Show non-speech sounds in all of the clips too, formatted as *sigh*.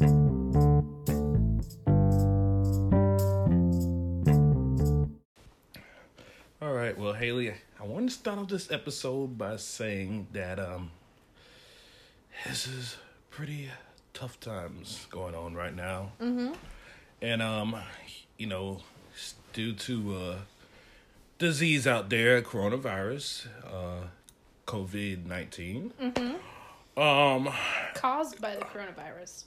All right, well, Haley, I want to start off this episode by saying that um, this is pretty tough times going on right now, mm-hmm. and um, you know, due to uh, disease out there, coronavirus, uh, COVID 19 Um, Caused by the coronavirus.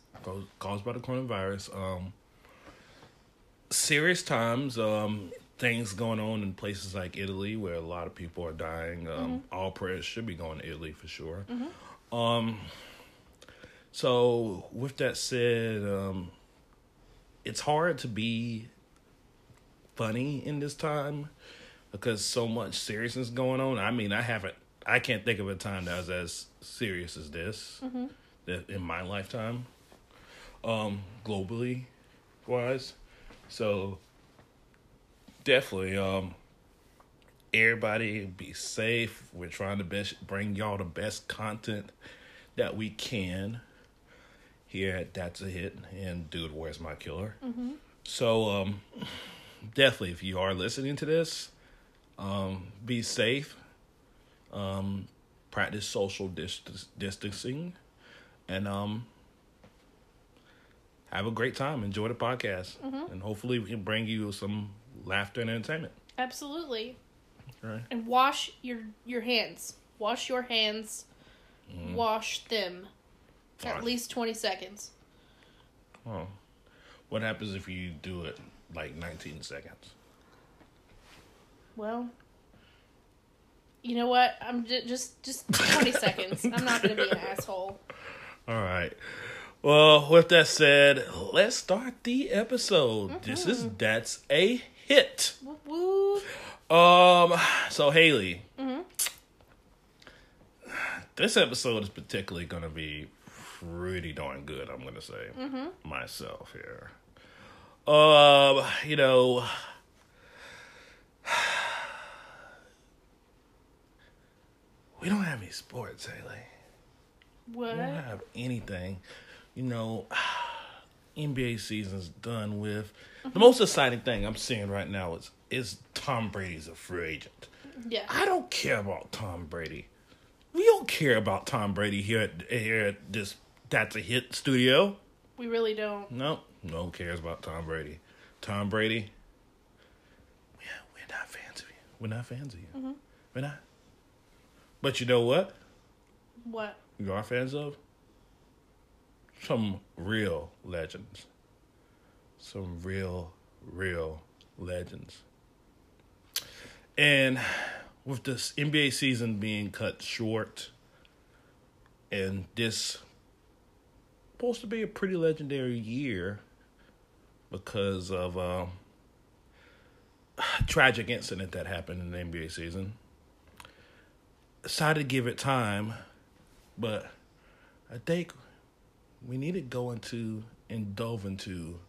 caused- by the coronavirus. Um, serious times. Um, things going on in places like Italy where a lot of people are dying. Um, All prayers should be going to Italy for sure. Um, so with that said, um, it's hard to be funny in this time because so much seriousness going on. I mean, I haven't. I can't think of a time that was as serious as this that in my lifetime, um, globally wise. So definitely, um, everybody be safe. We're trying to best bring y'all the best content that we can here at That's a Hit and Dude, Where's My Killer? So, um, definitely, if you are listening to this, um, be safe. Um, practice social dist- distancing, and um, have a great time. Enjoy the podcast, and hopefully, we can bring you some laughter and entertainment. Absolutely. Right. And wash your your hands. Wash your hands. Wash them. At least 20 seconds. Oh, what happens if you do it like 19 seconds? Well, you know what? I'm j- just just 20 *laughs* seconds. I'm not going to be an asshole. All right. Well, with that said, let's start the episode. This is that's a hit. Whoop. Um. So Haley, this episode is particularly gonna be pretty darn good. I'm gonna say myself here. Um. You know. We don't have any sports, Haley. What? We don't have anything. You know, *sighs* NBA season's done with. The mm-hmm. most exciting thing I'm seeing right now is is Tom Brady's a free agent. Yeah. I don't care about Tom Brady. We don't care about Tom Brady here at here at this that's a hit studio. We really don't. No, no one cares about Tom Brady. Tom Brady. Yeah, we're not fans of you. We're not fans of you. Mm-hmm. We're not. But you know what? What? you are fans of? Some real legends. Some real, real legends. And with this NBA season being cut short, and this supposed to be a pretty legendary year because of um, a tragic incident that happened in the NBA season. Decided to give it time but I think we need to go into and delve into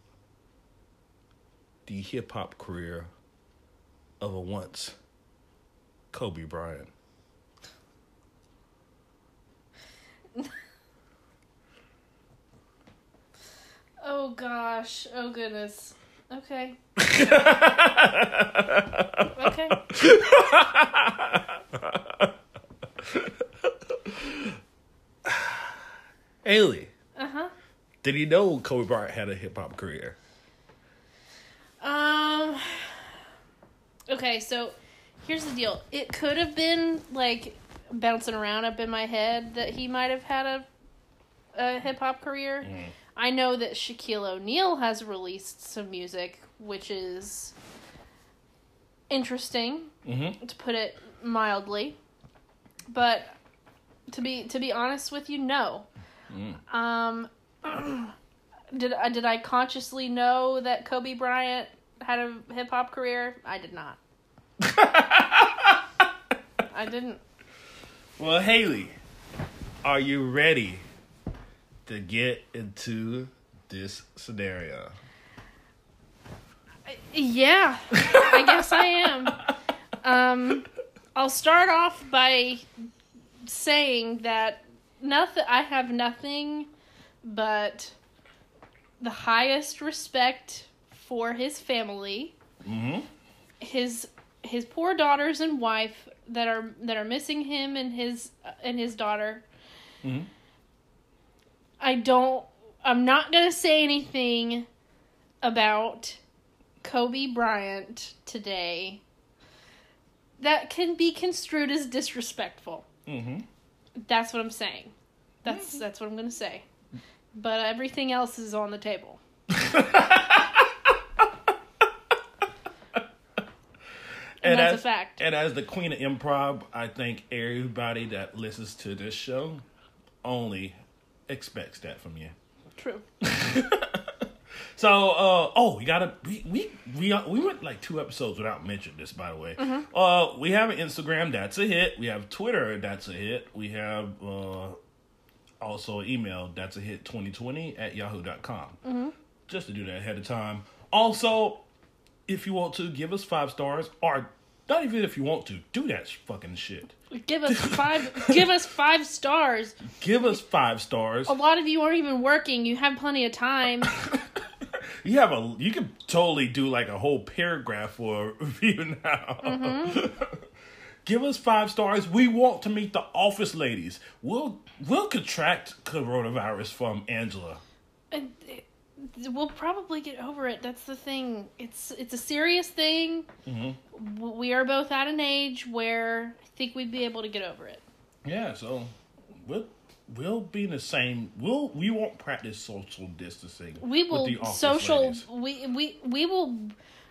the hip hop career of a once Kobe Bryant. *laughs* Oh gosh. Oh goodness. Okay. *laughs* okay. *laughs* *laughs* Haley, Uh huh. did you know Kobe Bryant had a hip hop career? Um. Okay, so here's the deal. It could have been like bouncing around up in my head that he might have had a a hip hop career. I know that Shaquille O'Neal has released some music, which is interesting Mm-hmm. to put it mildly. But to be to be honest with you, no. Um, *clears throat* did I did I consciously know that Kobe Bryant had a hip hop career? I did not. *laughs* I didn't. Well, Haley, are you ready to get into this scenario? Yeah, I guess I am. *laughs* Um, I'll start off by saying that nothing. I have nothing but the highest respect for his family, Mm-hmm. his his poor daughters and wife that are that are missing him and his and his daughter. Mhm. I don't. I'm not gonna say anything about Kobe Bryant today that can be construed as disrespectful. Mm-hmm. That's what I'm saying. That's that's what I'm gonna say. But everything else is on the table. *laughs* And, that's as, a fact. And as the queen of improv, I think everybody that listens to this show only expects that from you. True. *laughs* So, uh, oh, we gotta we we we, uh, we went like two episodes without mentioning this, by the way. Uh, we have an Instagram that's a hit. We have Twitter that's a hit. We have uh, also email that's a hit twenty twenty at yahoo.com. Just to do that ahead of time. Also, if you want to give us five stars, or not even if you want to, do that fucking shit. Give us *laughs* five. give us five stars. Give us five stars. A lot of you aren't even working. You have plenty of time. *laughs* You have a you could totally do like a whole paragraph for *laughs* a review now. Give us five stars. We want to meet the office ladies. We'll we'll contract coronavirus from Angela. And we'll probably get over it. That's the thing. It's it's a serious thing. Mm-hmm. We are both at an age where I think we'd be able to get over it. Yeah, so we'll we'll be in the same. We'll we won't practice social distancing. We will social. ladies. We we we will.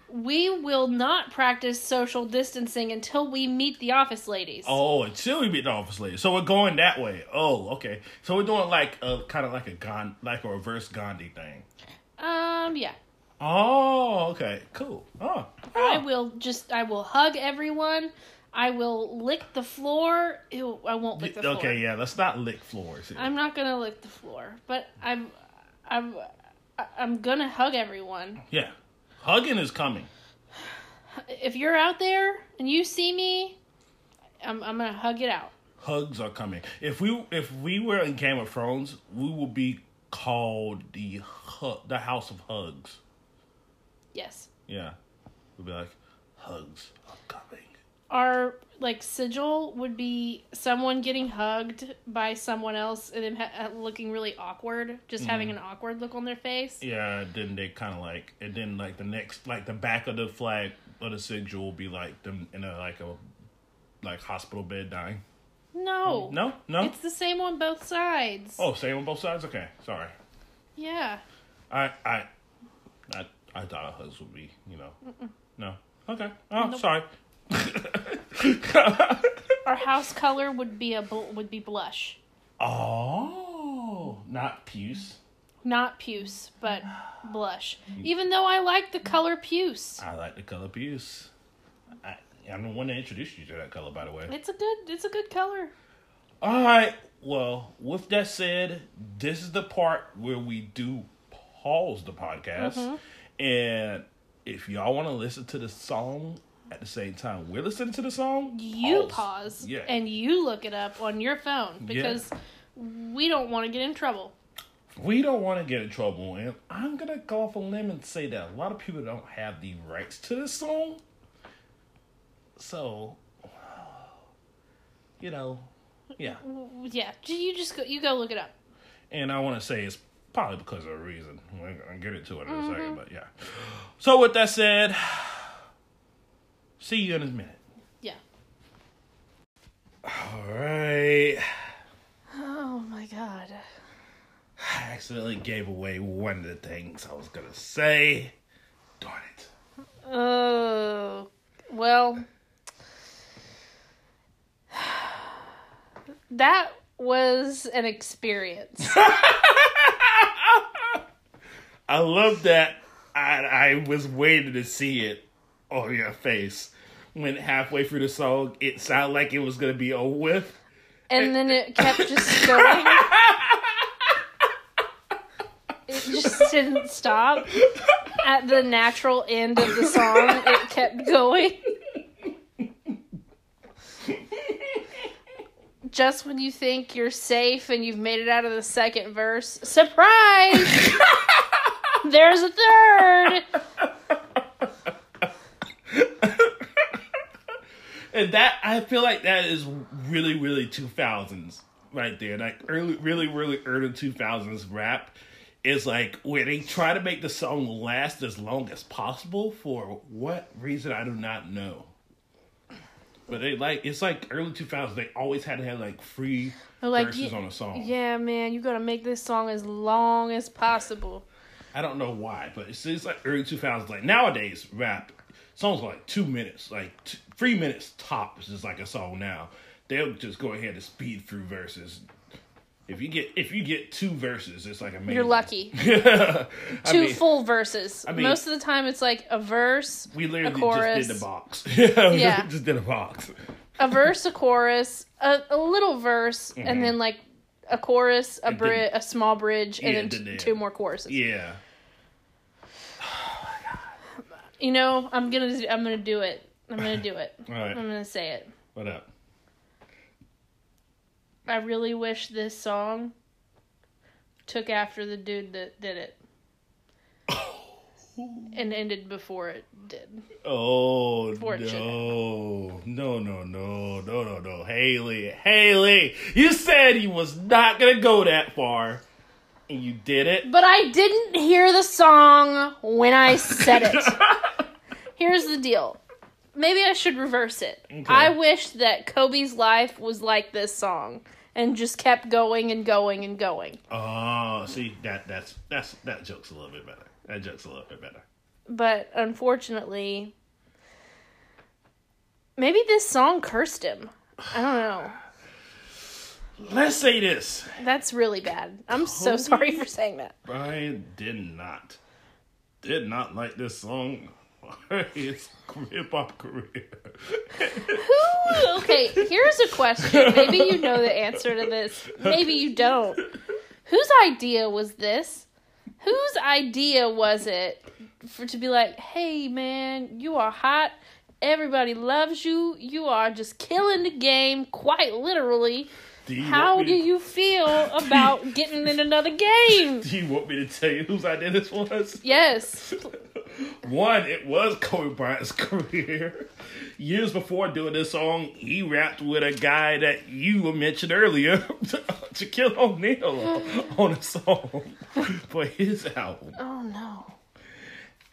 We will not practice social distancing until we meet the office ladies. Oh, until we meet the office ladies. So we're going that way. Oh, okay. So we're doing like a kind of like a Gandhi, like a reverse Gandhi thing. Um, yeah. Oh, okay, cool. Oh, I oh. will just. I will hug everyone. I will lick the floor. Ew, I won't lick the floor. Okay, yeah, let's not lick floors. Here. I'm not gonna lick the floor, but I'm. I'm. I'm gonna hug everyone. Yeah, hugging is coming. If you're out there and you see me, I'm. I'm gonna hug it out. Hugs are coming. If we if we were in Game of Thrones, we would be called the the House of Hugs. Yes. Yeah, we'd be like, hugs are coming. Our like sigil would be someone getting hugged by someone else and then ha- looking really awkward, just having mm-hmm. an awkward look on their face. Yeah, then they kind of like, and then like the next, like the back of the flag of the sigil will be like them in a like a like hospital bed dying. No. No, no. It's the same on both sides. oh, same on both sides. Okay, sorry. Yeah. I I I I thought hugs would be, you know. No. Okay. Oh, Nope. sorry. *laughs* Our house color would be a bl- would be blush, oh, not puce. not puce, but blush. Even though I like the color puce, I like the color puce. I, I'm the one that introduced you to that color, by the way. it's a good it's a good color. All right. Well, with that said, this is the part where we do pause the podcast. Mm-hmm. And if y'all want to listen to the song at the same time we're listening to the song, You pause Yeah. and you look it up on your phone because we don't want to get in trouble. we don't want to get in trouble. And I'm to go off a limb and say that a lot of people don't have the rights to this song. So, you know, yeah. Yeah, you just go you go look it up. And I want to say it's probably because of a reason. To get into it in a Mm-hmm. second, but yeah. So, with that said, see you in a minute. Yeah. All right. Oh my god. I accidentally gave away one of the things I was going to say. Darn it. Oh, well, *sighs* that was an experience. *laughs* I love that. I, I was waiting to see it on your face when halfway through the song it sounded like it was going to be over with. And then it kept just going. It just didn't stop. At the natural end of the song, it kept going. Just when you think you're safe and you've made it out of the second verse, surprise! *laughs* there's a third. And that I feel like that is really, really two thousands right there. Like early, really, really early two thousands rap is like where they try to make the song last as long as possible for what reason I do not know. But they like it's like early two thousands. They always had to have like free like, verses "Yeah- on a song. Yeah, man, you gotta make this song as long as possible. I don't know why, but it's, it's like early 2000s. Like nowadays, rap songs are like two minutes, like t- three minutes tops is like a song now. They'll just go ahead and speed through verses. If you get if you get two verses, it's like amazing. You're lucky. *laughs* I Two mean, full verses. mean- Most of the time, it's like a verse, we a literally chorus, just did the box. *laughs* yeah, just did a box. a verse, a chorus, a, a little verse, and mm-hmm. then like a chorus, a And bri- then- a small bridge, and Yeah, then then two more choruses. Yeah. You know, I'm gonna, do- I'm gonna do it. I'm gonna do it. *laughs* All right. I'm gonna say it. What up? I really wish this song took after the dude that did it. *coughs* and ended before it did. Oh no. No, no, no, no, no, no. Haley, Haley, you said you was not gonna go that far. You did it. But I didn't hear the song when I said it. *laughs* Here's the deal. Maybe I should reverse it. Okay. I wish that Kobe's life was like this song and just kept going and going and going. Oh, see that that's that's that joke's a little bit better. That joke's a little bit better. But unfortunately, maybe this song cursed him. I don't know. Let's say this. That's really bad. I'm so sorry for saying that. Brian did not did not like this song *laughs* his hip hop career. Who? Okay, here's a question. Maybe you know the answer to this. Maybe you don't. Whose idea was this? Whose idea was it for to be like, "Hey man, you are hot. Everybody loves you. You are just killing the game, quite literally. Do How do to- you feel *laughs* about getting in another game?" *laughs* Do you want me to tell you whose idea this was? Yes. *laughs* One, it was Kobe Bryant's career. Years before doing this song, he rapped with a guy that you mentioned earlier, Shaquille O'Neal, on a song for his album. Oh no.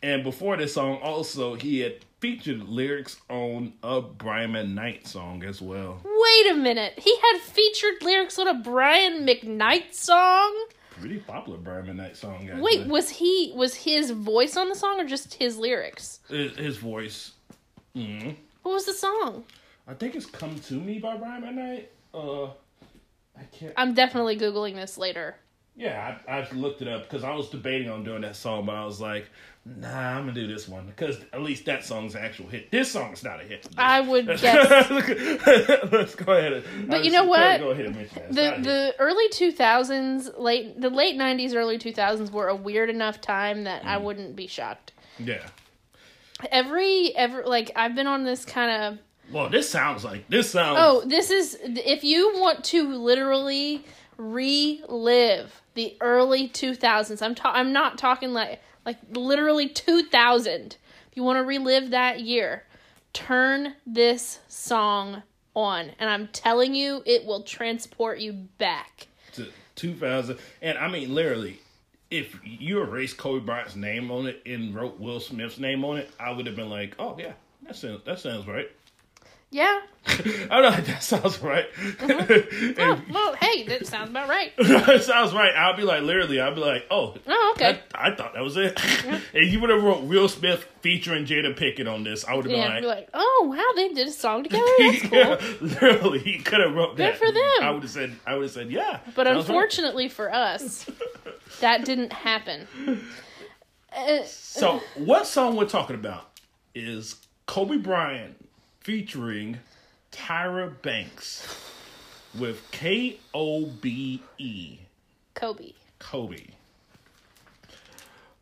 And before this song, also, he had featured lyrics on a Brian McKnight song as well. Wait a minute. He had featured lyrics on a Brian McKnight song? Pretty popular Brian McKnight song. Actually. Wait, was he was his voice on the song or just his lyrics? his, his voice. hmm What was the song? I think it's "Come to Me" by Brian McKnight. Uh, I can't. I'm definitely googling this later. Yeah, I, I looked it up because I was debating on doing that song, but I was like, nah, I'm gonna do this one because at least that song's an actual hit. This song's not a hit. I would *laughs* guess Let's go ahead. And, But you know what? Go ahead and mention that. The the early 2000s, late the late 90s, early 2000s were a weird enough time that Mm. I wouldn't be shocked. yeah. Every ever like I've been on this kind of Well, this sounds like this sounds. Oh, this is if you want to literally relive the early 2000s. I'm ta- I'm not talking like like literally 2000. If you want to relive that year, turn this song on and I'm telling you it will transport you back. to 2000 and i mean literally if you erased kobe bryant's name on it and wrote will smith's name on it i would have been like oh yeah that sounds that sounds right Yeah. i don't know that sounds right *laughs* Oh, well, hey, that sounds about right. *laughs* that sounds right i'll be like literally i'll be like oh Oh, okay. I, I thought that was it *laughs* and you would have wrote will smith featuring Jada Pinkett on this i would have Yeah, been be like like, oh wow, they did a song together. That's cool. Yeah, literally, he could have wrote Good that. for them. I would have said, I would have said, yeah. But sounds right. unfortunately for us, that didn't happen. Uh, So, what song we're talking about is Kobe Bryant featuring Tyra Banks with K O B E. Kobe. Kobe.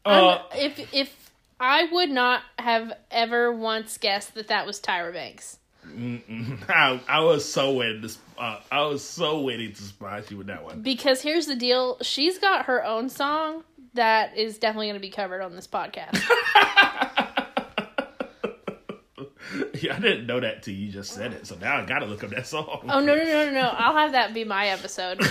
Uh, if if I would not have ever once guessed that that was Tyra Banks. *laughs* I, I was so waiting to, uh, I was so waiting to surprise you with that one. Because here's the deal, she's got her own song that is definitely going to be covered on this podcast. *laughs* *laughs* yeah, I didn't know that till you just said it. So now I gotta look up that song. oh no no no no no! I'll have that be my episode. *laughs*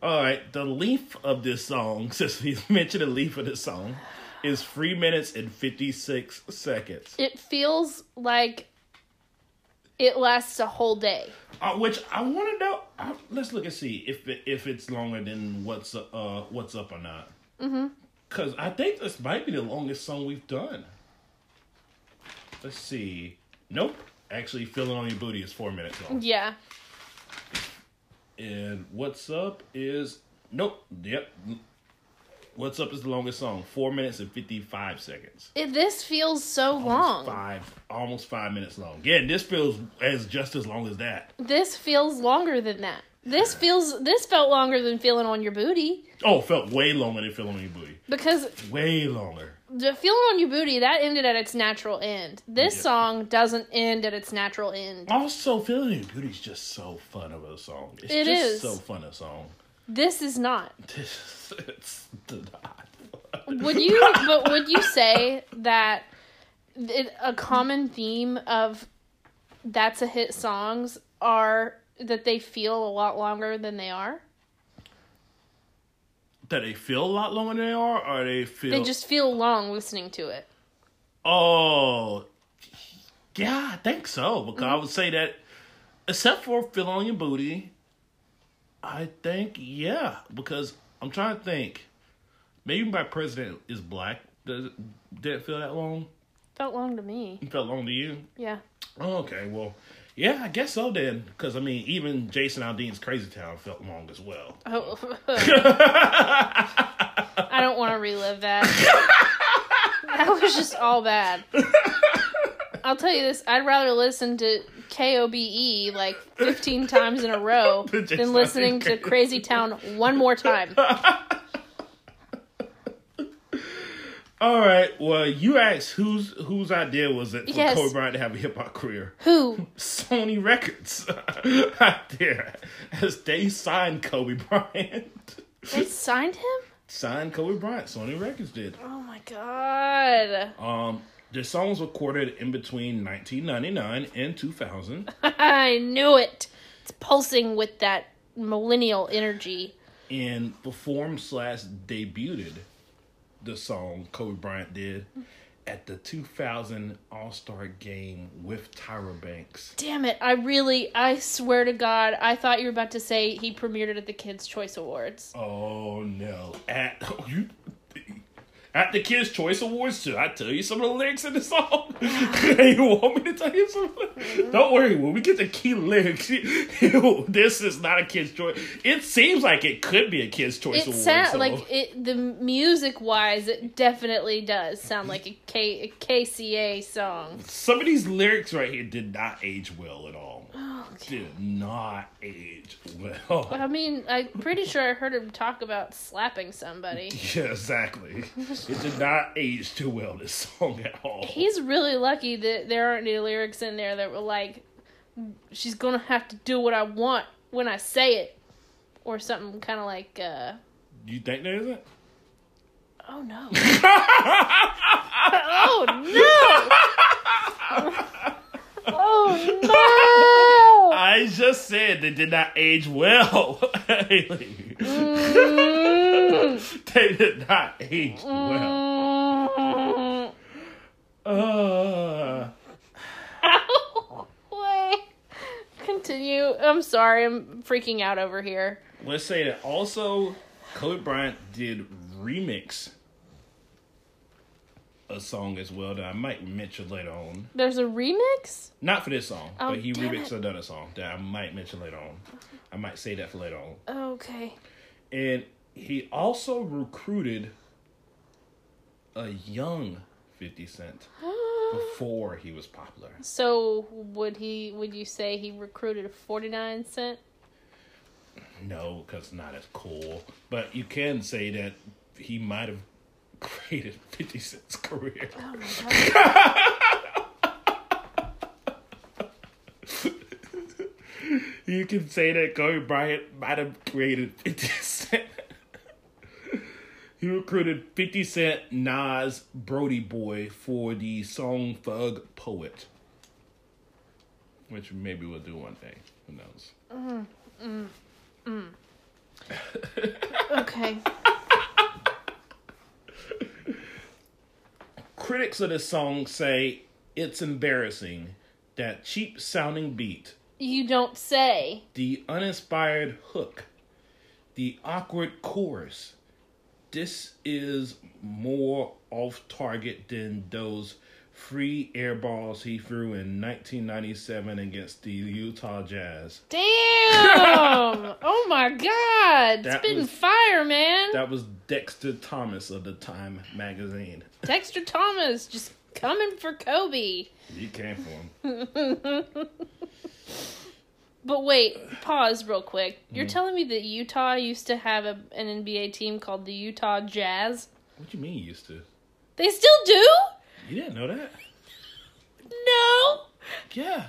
All right, the length of this song, *laughs* since we mentioned the length of this song, is three minutes and fifty six seconds. It feels like it lasts a whole day. Uh, which I want to know. Uh, let's look and see if it, if it's longer than what's uh what's up or not. Mm-hmm. Because I think this might be the longest song we've done. Let's see. Nope. Actually, feeling on your booty is four minutes long. Yeah. And what's up is nope. Yep. What's up is the longest song. Four minutes and fifty five seconds. It, this feels so Almost long. Five, almost five minutes long. Yeah, this feels as just as long as that. This feels longer than that. This feels this felt longer than feeling on your booty Oh, it felt way longer than feeling on your booty. because Way longer. the feeling on your booty that ended at its natural end. This Yeah. song doesn't end at its natural end. Also, feeling your booty is just so fun of a song. It's It just is. so fun a song. This is not. *laughs* This, it's not fun. Would you? *laughs* but would you say that it, a common theme of that's a hit songs are that they feel a lot longer than they are? That they feel a lot longer than they are, or they feel They just feel long listening to it. Oh, yeah, I think so. Because Mm-hmm. I would say that, except for "Feel on Your Booty," I think yeah. Because I'm trying to think. Maybe my president is black. Does it, did it feel that long? Felt long to me. It felt long to you? Yeah. Oh, okay, well, yeah, I guess so then. Because I mean, even Jason Aldean's Crazy Town felt long as well. Oh. *laughs* I don't want to relive that. that was just all bad. I'll tell you this: I'd rather listen to KOBE like 15 times in a row *laughs* Than listening to Crazy Town one more time. *laughs* All right, well, you asked whose whose idea was it for Yes. Kobe Bryant to have a hip hop career? Who? *laughs* Sony Records *laughs* out there as they signed Kobe Bryant. They signed him? signed Kobe Bryant. Sony Records did. Oh my god. Um, the song was recorded in between 1999 and 2000, *laughs* I knew it. It's pulsing with that millennial energy. and performed slash debuted the song Kobe Bryant did at the 2000 All Star Game with Tyra Banks. Damn it. I really, I swear to God, I thought you were about to say he premiered it at the Kids' Choice Awards. Oh no! At *laughs* you, at the Kids Choice Awards, should I tell you some of the lyrics in the song? *laughs* Hey, you want me to tell you some? Mm-hmm. Don't worry. When we get the key lyrics, *laughs* this is not a Kids Choice. It seems like it could be a Kids Choice It Award. sounds so- like it. The music wise, it definitely does sound like a, K, a KCA song. some of these lyrics right here did not age well at all. *gasps* Oh, Did not age well. I mean, I'm pretty sure I heard him talk about slapping somebody. *laughs* Yeah, exactly. It did not age too well. This song at all. He's really lucky that there aren't any lyrics in there that were like, "She's gonna have to do what I want when I say it," or something kind of like, uh, you think there isn't? "Oh no, *laughs* oh no, *laughs* oh no." I just said they did not age well. Haley. Mm, *laughs* they did not age well. mm. Uh, Ow. Wait. Continue. I'm sorry. I'm freaking out over here. let's say that also Kobe Bryant did remix a song as well that I might mention later on. There's a remix? Not for this song, Oh, but he remixed it. another song that I might mention later on. I might say that for later on. Okay. And he also recruited a young 50 Cent *gasps* before he was popular. So would he? Would you say he recruited a forty nine cent? No, because not as cool. But you can say that he might have created 50 Cent's career. Oh! *laughs* You can say that Kobe Bryant might have created 50 Cent He recruited 50 Cent, Nas, Broady Boy for the song Thug Poet. Which maybe we'll do one day. Who knows? Mm, mm, mm. *laughs* Okay. Critics of this song say it's embarrassing that cheap sounding beat, You don't say. the uninspired hook, the awkward chorus. This is more off target than those free air balls he threw in 1997 against the Utah Jazz. Damn! *laughs* oh my god! That Spitting was- fire, man! That was Dexter Thomas of the Time magazine. Dexter Thomas just coming for Kobe. He came for him. *laughs* But wait, pause real quick. You're Mm-hmm. telling me that Utah used to have a, an NBA team called the Utah Jazz? What do you mean used to? They still do? You didn't know that? No. Yeah.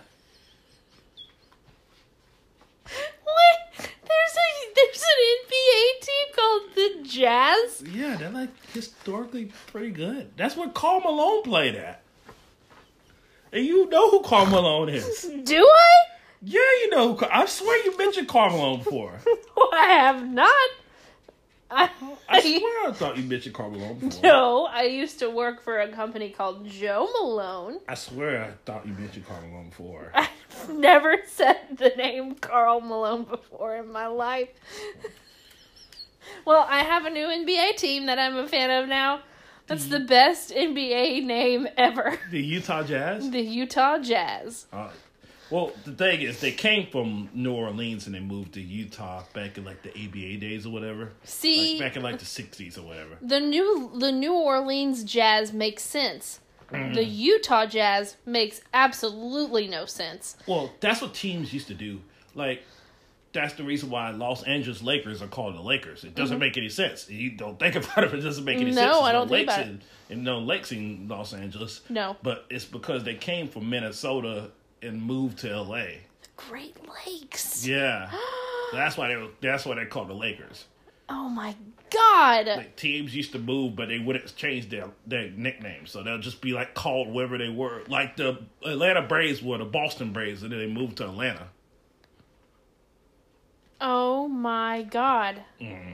What? There's a there's an NBA team called the Jazz. Yeah, they're like historically pretty good. That's where Karl Malone played at. And you know who Karl Malone is. Do I? Yeah, you know. I swear you mentioned Karl Malone before. *laughs* I have not. I, *laughs* I swear I thought you mentioned Karl Malone before. no, I used to work for a company called Joe Malone. I swear I thought you mentioned Karl Malone before. *laughs* I've never said the name Karl Malone before in my life. *laughs* well, I have a new NBA team that I'm a fan of now. That's the best NBA name ever. The Utah Jazz? The Utah Jazz. Uh, well, the thing is, they came from New Orleans and they moved to Utah back in like the ABA days or whatever. See, Like back in like the 60s or whatever. the new the New Orleans Jazz makes sense. Mm. The Utah Jazz makes absolutely no sense. Well, that's what teams used to do. Like, that's the reason why Los Angeles Lakers are called the Lakers. It doesn't make any sense. You don't think about it, it doesn't make any Mm-hmm. No, sense. There's I don't think lakes about it. in, and no lakes in Los Angeles. No. But it's because they came from Minnesota and moved to LA. The Great Lakes. Yeah. *gasps* that's why they were, that's why they called the Lakers. Oh my god. Like teams used to move, but they wouldn't change their their nicknames, so they'll just be like called wherever they were. Like the Atlanta Braves were the Boston Braves, and then they moved to Atlanta. oh my god. Mm-hmm.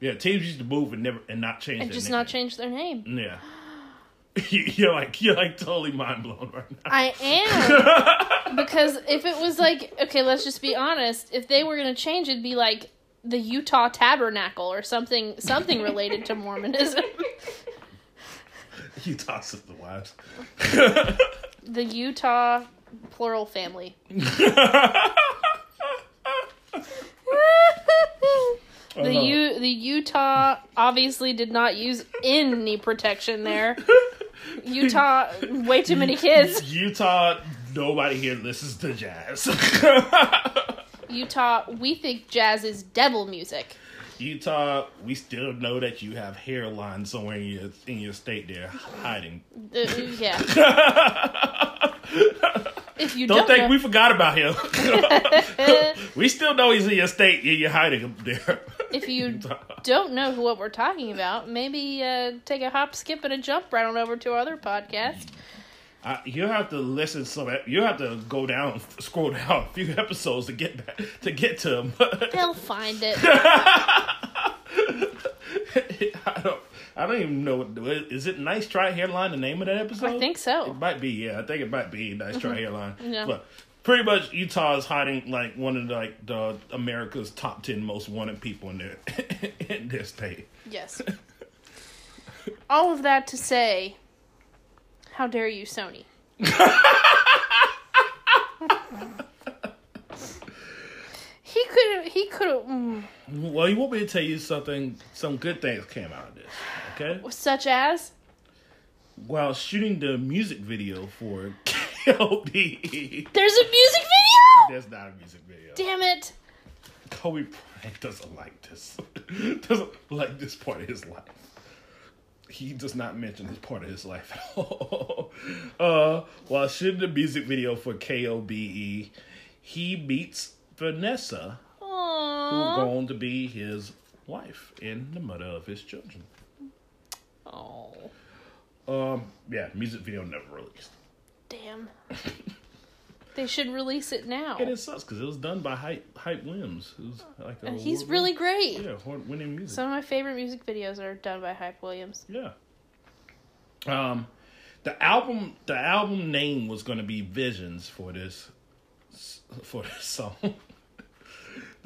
Yeah, teams used to move and never and not change. And their just not change their name. Yeah. *laughs* you're like you're like totally mind blown right now. I am. *laughs* because if it was like, okay, let's just be honest. If they were going to change, it'd be like the Utah Tabernacle or something something related to Mormonism. *laughs* Utah the wives. the Utah plural family. The U the Utah obviously did not use any protection there. Utah, way too many kids. Utah, nobody here listens to jazz. *laughs* Utah, we think jazz is devil music. Utah, we still know that you have hairline somewhere in your in your state there hiding. Uh, yeah. *laughs* if you Don't don't, think know, we forgot about him. *laughs* we still know he's in your state. Yeah, you're hiding him there. If you *laughs* don't know what we're talking about, maybe uh, take a hop, skip, and a jump right on over to our other podcast. I, you have to listen some. You have to go down, *laughs* scroll down a few *laughs* episodes to get back to get to him. They'll find it. I don't. I don't even know. What, is it "Nice Try Hairline"? The name of that episode? I think so. It might be. Yeah, I think it might be "Nice Try Hairline." Yeah. But pretty much, Utah is hiding like one of the, like the America's top ten most wanted people in their *laughs* in their state. Yes. All of that to say, how dare you, Sony? he could have. He could. Mm, Well, you want me to tell you something? Some good things came out of this. Okay. such as. While shooting the music video for KOB, There's a music video. there's not a music video. Damn it! Kobe Bryant doesn't like this. *laughs* doesn't like this part of his life. He does not mention this part of his life at all. *laughs* uh, while shooting the music video for KOBE, he meets Vanessa, who's going to be his wife and the mother of his children. Oh, Um, yeah, music video never released. Damn. they should release it now. And it sucks because it was done by Hype, Hype Williams, who's like And he's really great. yeah winning music. Some of my favorite music videos are done by Hype Williams. Yeah. Um, the album the album name was going to be Visions for this for this *laughs* song.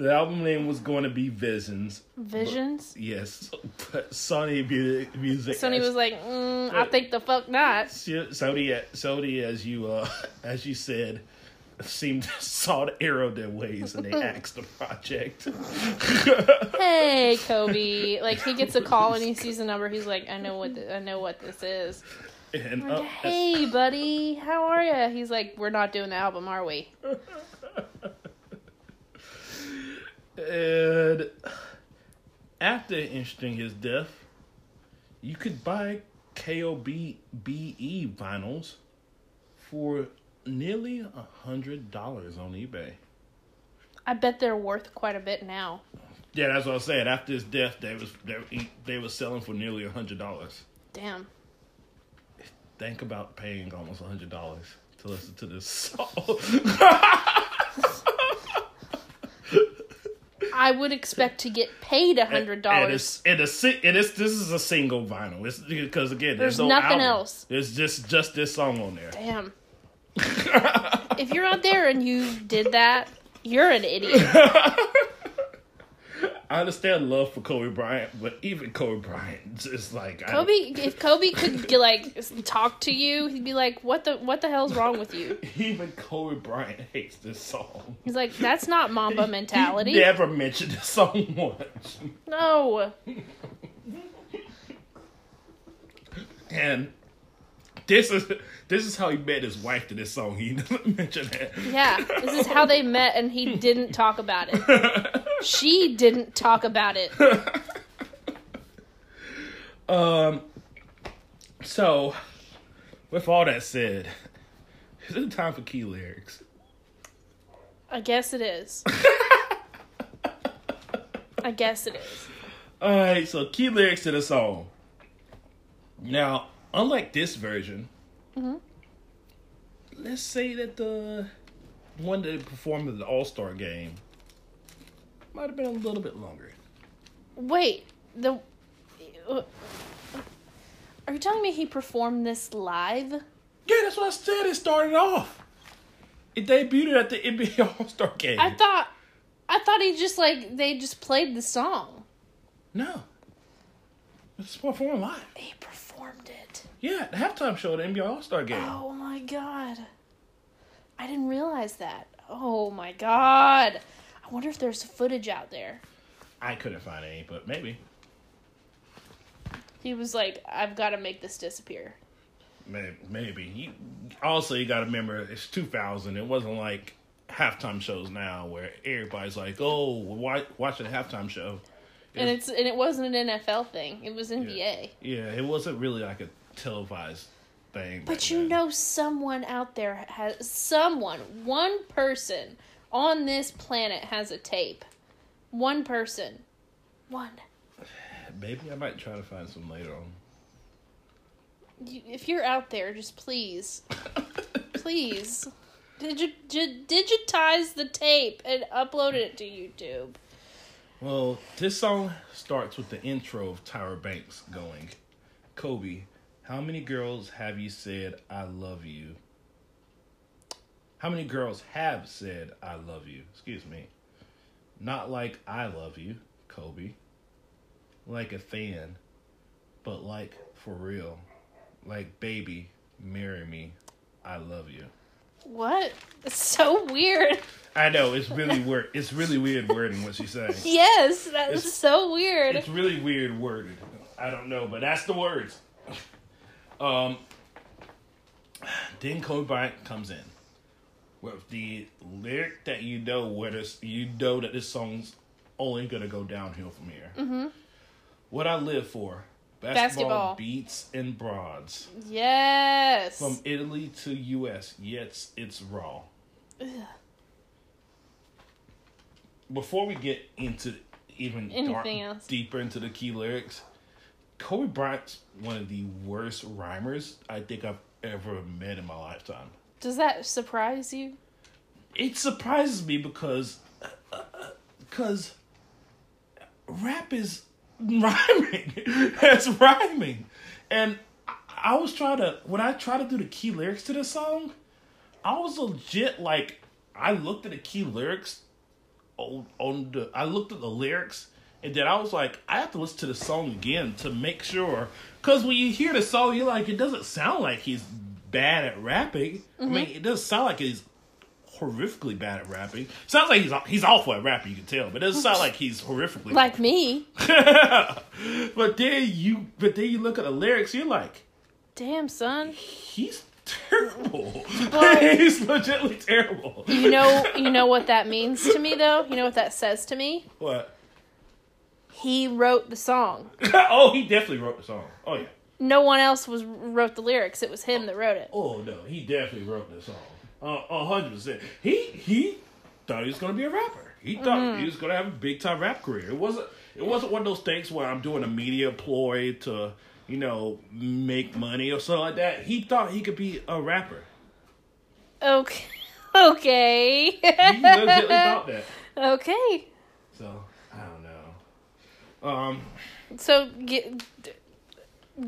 The album name was going to be Visions. Visions. Yes, but Sony Music Sony Sonny was like, mm, I think the fuck not. Sony Sony as you uh as you said seemed saw the arrow their ways and they *laughs* axed the project. Hey, *laughs* Kobe. Like he gets a call and he sees the number. He's like, I know what th- I know what this is. and Like, uh, hey, buddy, how are you? He's like, we're not doing the album, are we? *laughs* And after interesting his death, you could buy KOB BE vinyls for nearly a hundred dollars on eBay. I bet they're worth quite a bit now. Yeah, that's what I said. After his death, they was they they was selling for nearly a hundred dollars. Damn. Think about paying almost a hundred dollars to listen to this song. *laughs* I would expect to get paid a hundred And dollars. it's and it's and it's this is a single vinyl. It's because again, there's, There's no nothing album. else. There's just just this song on there. Damn. *laughs* if you're out there and you did that, you're an idiot. *laughs* I understand love for Kobe Bryant, but even Kobe Bryant is like I Kobe, if Kobe could *laughs* like talk to you, he'd be like, "What the what the hell's wrong with you?" *laughs* Even Kobe Bryant hates this song. He's like, "That's not Mamba *laughs* mentality." He never mentioned this song once. No. And this is this is how he met his wife to this song. He *laughs* doesn't mention that. Yeah, this is how they met, and he didn't talk about it. *laughs* She didn't talk about it. *laughs* Um. So, with all that said, is it time for key lyrics? I guess it is. I guess it is. All right, so key lyrics to the song. Now, unlike this version, let's say that the one that performed at the All Star game might have been a little bit longer. Wait, the. uh, Are you telling me he performed this live? Yeah, that's what I said. It started off. It debuted at the NBA *laughs* All Star game. I thought, I thought he just like they just played the song. no, it's performed live. He performed it. Yeah, the halftime show at the NBA All Star game. Oh my god, I didn't realize that. Oh my god, I wonder if there's footage out there. I couldn't find any, but maybe. He was like, "I've got to make this disappear." Maybe. maybe. You, also, you got to remember, it's 2000. It wasn't like halftime shows now where everybody's like, oh, watch, a halftime show. And it's and it wasn't an NFL thing; it was NBA. Yeah, it wasn't really like a televised thing. But you then. know, someone out there has someone, one person on this planet has a tape. One person, one. Maybe I might try to find some later on. You, if you're out there, just please, *laughs* please, digi- digitize the tape and upload it to YouTube. Well, this song starts with the intro of Tyra Banks going, Kobe, how many girls have you said I love you? How many girls have said I love you? Excuse me. Not like I love you, Kobe. Like a fan, but like for real. Like baby, marry me. I love you. What? It's so weird. I know it's really weird. It's really weird wording what she's saying. Yes, that is It's- so weird. It's really weird worded. I don't know, but that's the words. Um, then Kobe Bryant comes in with the lyric that you know where this you know that this song's only gonna go downhill from here. Mm-hmm. What I live for: basketball, Basketball. beats and broads. yes. From Italy to U.S., yes, it's raw. Before we get into even Anything dark, else. deeper into the key lyrics, Kobe Bryant's one of the worst rhymers I think I've ever met in my lifetime. Does that surprise you? It surprises me because, uh, uh, uh, because rap is *laughs* rhyming. That's rhyming, and I- was trying to when I tried to do the key lyrics to this song, I was legit like I looked at the key lyrics on, on the I looked at the lyrics and then I was like I have to listen to the song again to make sure because when you hear the song you're like it doesn't sound like he's bad at rapping. I mean mm-hmm. it doesn't sound like he's horrifically bad at rapping. Sounds like he's he's awful at rapping. You can tell, but it doesn't sound like he's horrifically. Like me? *laughs* but then you but then you look at the lyrics, you're like Damn, son. he's terrible. But- *laughs* he's legitimately terrible. You know, you know what that means to me, though. You know what that says to me. What? He wrote the song. *laughs* oh, he definitely wrote the song. Oh yeah. No one else was wrote the lyrics. It was him that wrote it. Oh no, he definitely wrote the song. Uh, A hundred percent. He he thought he was gonna be a rapper. He thought he was gonna have a big time rap career. It wasn't. It wasn't one of those things where I'm doing a media ploy to you know make money or something like that. He thought he could be a rapper. Okay. *laughs* Okay. He legitimately thought that. okay. So I don't know. Um. So get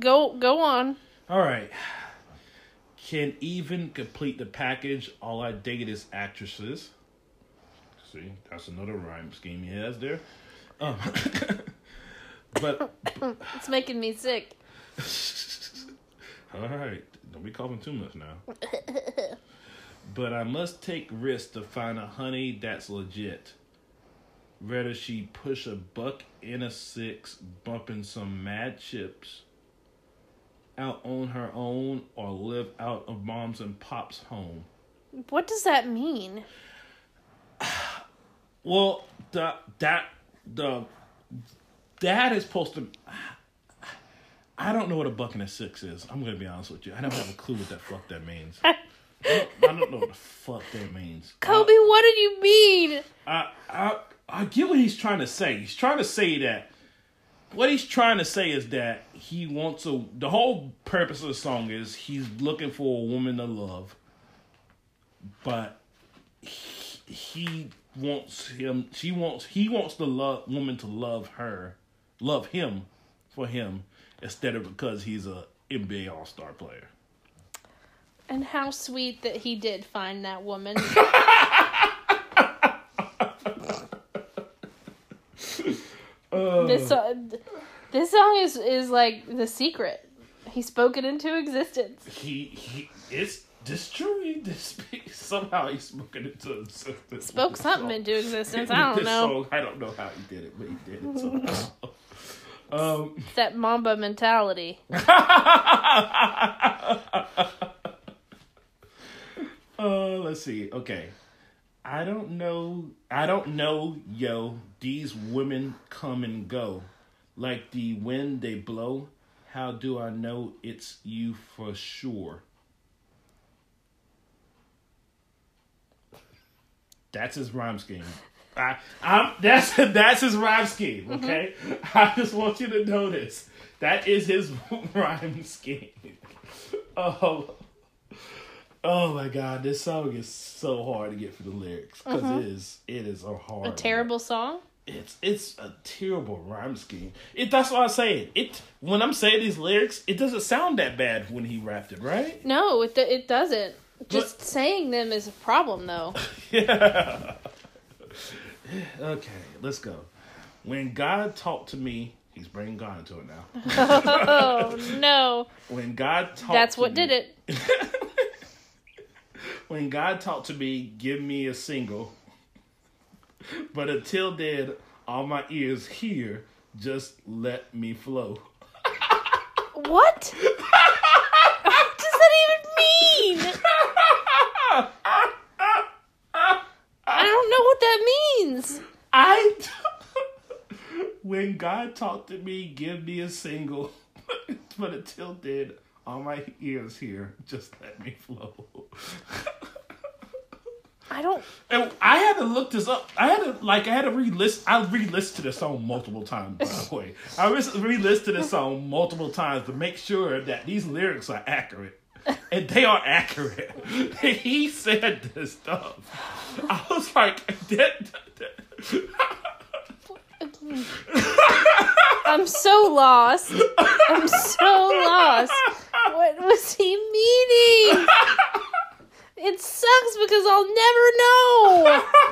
go go on. All right. Can even complete the package. All I date is actresses. See, that's another rhyme scheme he has there. Um, *laughs* but *laughs* It's making me sick. *laughs* all right, don't be coughing too much now. but I must take risks to find a honey that's legit. Rather she push a buck in a six, bumping some mad chips out on her own, or live out of mom's and pop's home. What does that mean? Well, the that the dad is supposed to. I don't know what a buck and a six is. I'm gonna be honest with you. I don't have a clue what that fuck that means. *laughs* I don't, I don't know what the fuck that means. Kobe, what did you mean? I, I I get what he's trying to say. He's trying to say that what he's trying to say is that he wants a the whole purpose of the song is he's looking for a woman to love, but he, he wants him. She wants he wants the love woman to love her, love him for him instead of because he's a NBA All Star player. And how sweet that he did find that woman. *laughs* this uh, this song is is like the secret. He spoke it into existence. He he destroying this true. He did somehow. He spoke it into existence. Spoke something song. into existence. I *laughs* don't this know. song. I don't know how he did it, but he did it somehow. um. *laughs* That Mamba mentality. *laughs* Uh, let's see. Okay. I don't know. I don't know, yo. These women come and go. Like the wind they blow. How do I know it's you for sure? That's his rhyme scheme. I, I'm, that's *laughs* that's his rhyme scheme. Mm-hmm. Okay, *laughs* I just want you to know this. That is his *laughs* rhyme scheme. Oh, Oh my god, this song is so hard to get for the lyrics because uh-huh. it is it is a hard. A terrible song. It's it's a terrible rhyme scheme. It that's what I'm saying. It when I'm saying these lyrics, it doesn't sound that bad when he rapped it, right? No, it it doesn't. Just saying them is a problem, though. *laughs* Yeah. okay, let's go. When God talked to me, he's bringing God into it now. *laughs* oh no, When God talked, that's what me- did it. *laughs* when God talked to me, give me a single. But until then, all my ears hear, just let me flow. What? what does that even mean? I don't know what that means. I. *laughs* when God talked to me, give me a single. *laughs* but until then, all my ears here. just let me flow. I don't. And I had to look this up. I had to like I had to re-list. I re-listened to this song multiple times. By the way, I re- re-listened to this song multiple times to make sure that these lyrics are accurate, and they are accurate. he said this stuff. I was like, that, that- I'm so lost. I'm so lost. What was he meaning? *laughs* It sucks because I'll never know. like,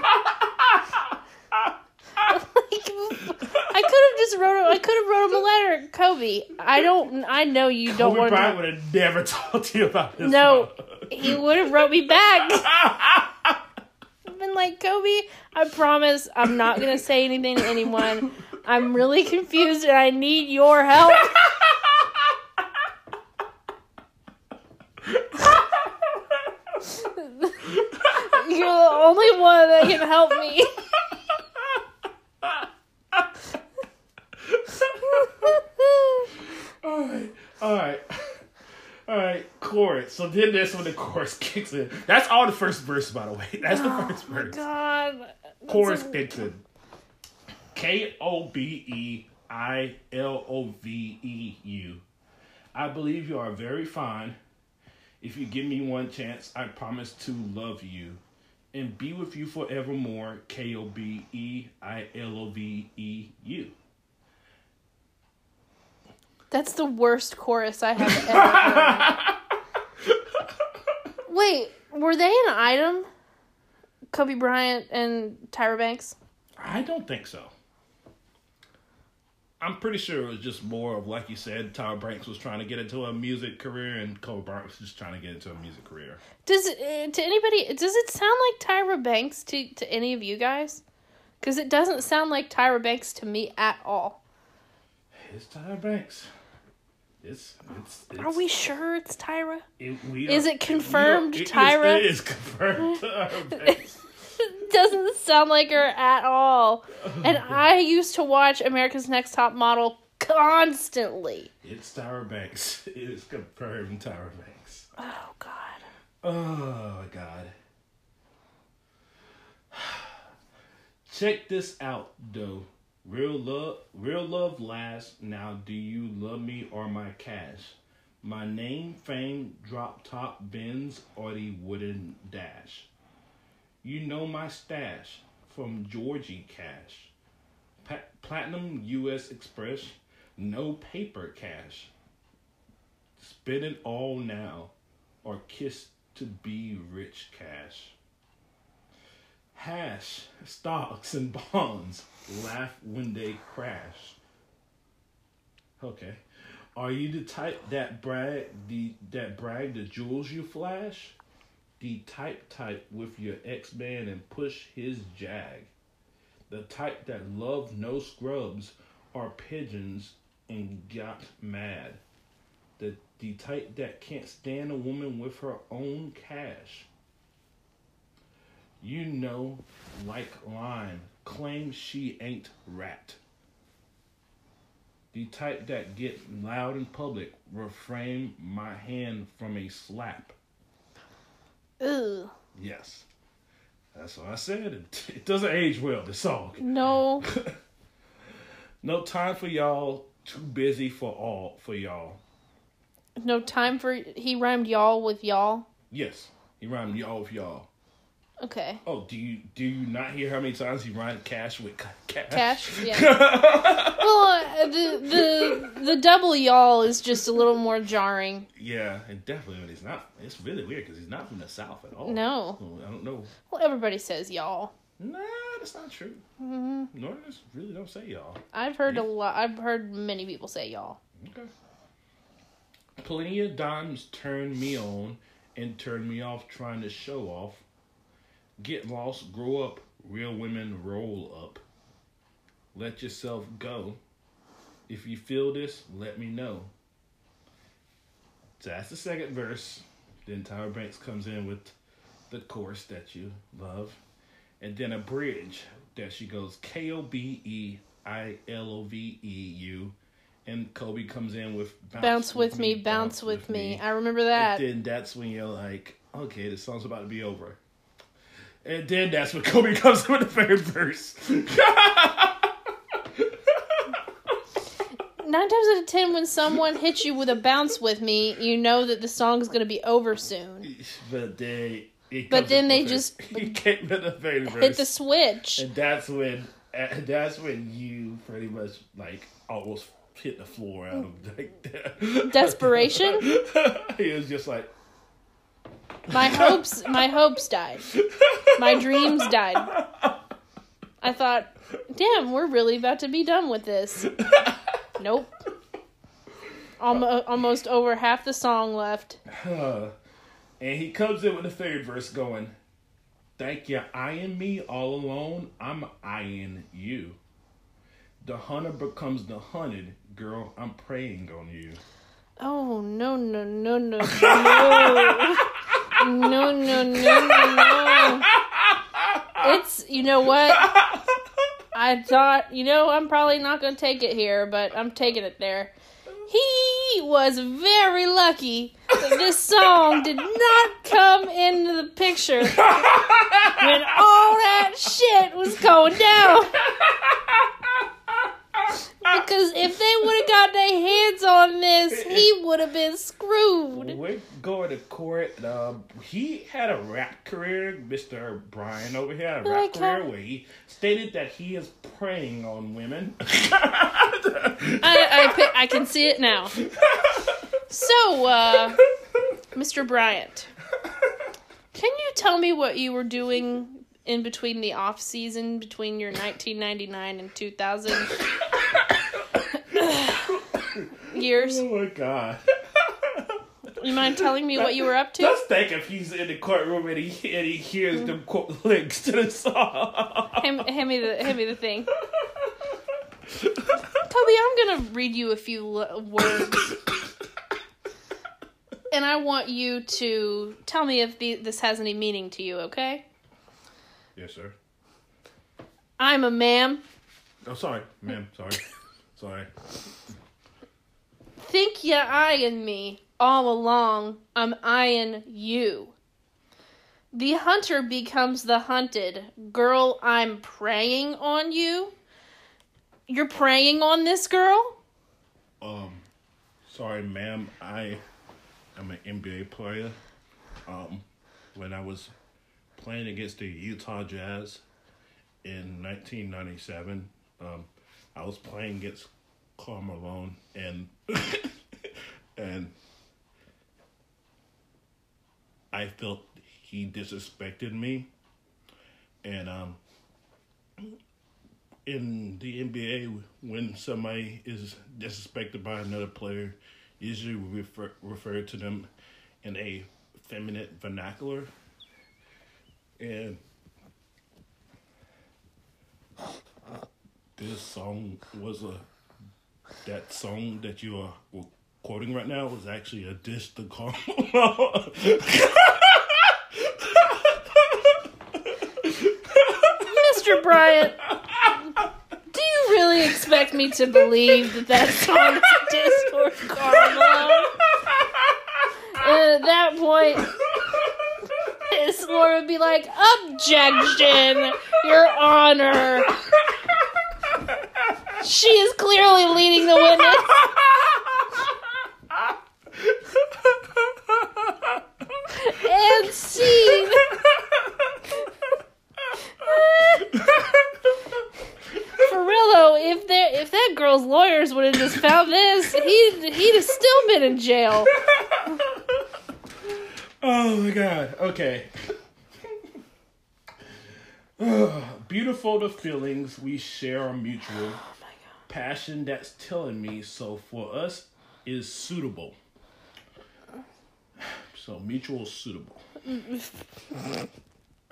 *laughs* I could have just wrote. I could have wrote him a letter, Kobe. I don't. I know you don't Kobe want Bryant to. would have never *laughs* talked to you about this. No, he would have wrote me back. I've been like, Kobe, I promise I'm not gonna say anything to anyone. I'm really confused and I need your help. You're the only one that can help me. All right, all right, all right. Chorus. So then that's when the chorus kicks in. That's all the first verse, by the way. *laughs* That's the oh first verse. God. Chorus That's kicks in. K O B E I L O V E U. I believe you are very fine. If you give me one chance, I promise to love you and be with you forevermore. K O B E I L O V E U. That's the worst chorus I have ever *laughs* heard. Wait, were they an item? Kobe Bryant and Tyra Banks? I don't think so. I'm pretty sure it was just more of like you said, Tyra Banks was trying to get into a music career, and Kobe Bryant was just trying to get into a music career. Does it, uh, to anybody does it sound like Tyra Banks to to any of you guys? Cuz it doesn't sound like Tyra Banks to me at all. It's Tyra Banks. It's it's. it's Are we sure it's Tyra? It, we Is it confirmed, are- it is- Tyra? It is confirmed. *laughs* Tyra Banks. Doesn't sound like her at all. And *laughs* I used to watch America's Next Top Model constantly. It's Tyra Banks. *laughs* It is confirmed. Tyra Banks. Oh god. Oh god. *sighs* Check this out though. Real love real love lasts. Now do you love me or my cash? My name, fame, drop top Benz or the wooden dash. You know my stash from Georgie Cash. Platinum US Express, no paper cash. Spend it all now or kiss to be rich cash. Hash, stocks and bonds, laugh when they crash. Okay. Are you the type that brag the that brag the jewels you flash? The type type with your ex man and push his jag. The type that love no scrubs or pigeons and got mad the the type that can't stand a woman with her own cash. You know, like line, claim she ain't rat. The type that get loud in public, refrain my hand from a slap. Ugh. Yes. That's what I said. It, it doesn't age well, the song. No. *laughs* No time for y'all, too busy for all for y'all. No time for he rhymed y'all with y'all. Yes. He rhymed y'all with y'all. Okay. Oh, do you do you not hear how many times he rhymed cash with ca- cash? Cash. Yeah. *laughs* well, uh, the the the double y'all is just a little more jarring. Yeah, and definitely, but he's not. It's really weird because he's not from the south at all. No. So, I don't know. Well, everybody says y'all. Nah, that's not true. hmm Northerners really don't say y'all. I've heard a lot. I've heard many people say y'all. Okay. Plenty of dimes turn me on and turn me off trying to show off. Get lost, grow up, real women roll up. Let yourself go. If you feel this, let me know. So that's the second verse. Then Tyra Banks comes in with the chorus that you love. And then a bridge that she goes K O B E I L O V E U. And Kobe comes in with Bounce, with me, bounce with me. I remember that. And then that's when you're like, okay, the song's about to be over. And then that's when Kobe *laughs* comes in with the third verse. Nine times out of ten, when someone hits you with a bounce with me, you know that the song's going to be over soon. but they. But then they the just *laughs* he came with the verse. Hit the switch. And that's when uh, that's when you pretty much like almost hit the floor out of like *laughs* Desperation? he was just like My hopes, my hopes died. My dreams died. I thought, damn, we're really about to be done with this. Nope. Almost, almost over half the song left. *sighs* and he comes in with the third verse going, Thank you eyeing me all alone. I'm eyeing you. The hunter becomes the hunted. Girl, I'm preying on you. Oh no no no no no *laughs* no no no no no! It's you know what? I thought you know I'm probably not gonna take it here, but I'm taking it there. He was very lucky that this song did not come into the picture when all that shit was going down. Because if they would have got their hands on this, he would have been screwed. We're going to court. Um, he had a rap career. Mr. Brian over here had a rap career where he stated that he is preying on women. *laughs* I, I, I can see it now. So, uh, Mr. Bryant, can you tell me what you were doing in between the off season between your 1999 and 2000 years? oh my god. *laughs* You mind telling me what you were up to? Just think if he's in the courtroom and he and he hears mm-hmm. them quote links to the song. Hand, hand me the hand me the thing. *laughs* Toby, I'm gonna read you a few words, and I want you to tell me if the, this has any meaning to you. Okay? yes, sir. I'm a ma'am. Oh, sorry, ma'am. Sorry, sorry. Think ya eyeing me all along? I'm eyeing you. The hunter becomes the hunted. Girl, I'm preying on you. You're preying on this girl? Um, sorry, ma'am. I am an NBA player. Um, when I was playing against the Utah Jazz in 1997, um, I was playing against Karl Malone, and *laughs* and I felt he disrespected me, and um, in the NBA, when somebody is disrespected by another player, usually we refer refer to them in a feminine vernacular, and this song was a that song that you are quoting right now was actually a diss to Karl Malone. Mr. Bryant, do you really expect me to believe that that song is a diss towards Karl Malone? And at that point, lawyer would be like, Objection, Your Honor. She is clearly leading the witness. And. For real if there if that girl's lawyers would have just found this, he he'd have still been in jail. Oh my god. Okay. Beautiful the feelings we share are mutual. Passion that's telling me so for us is suitable. So mutual suitable. *laughs*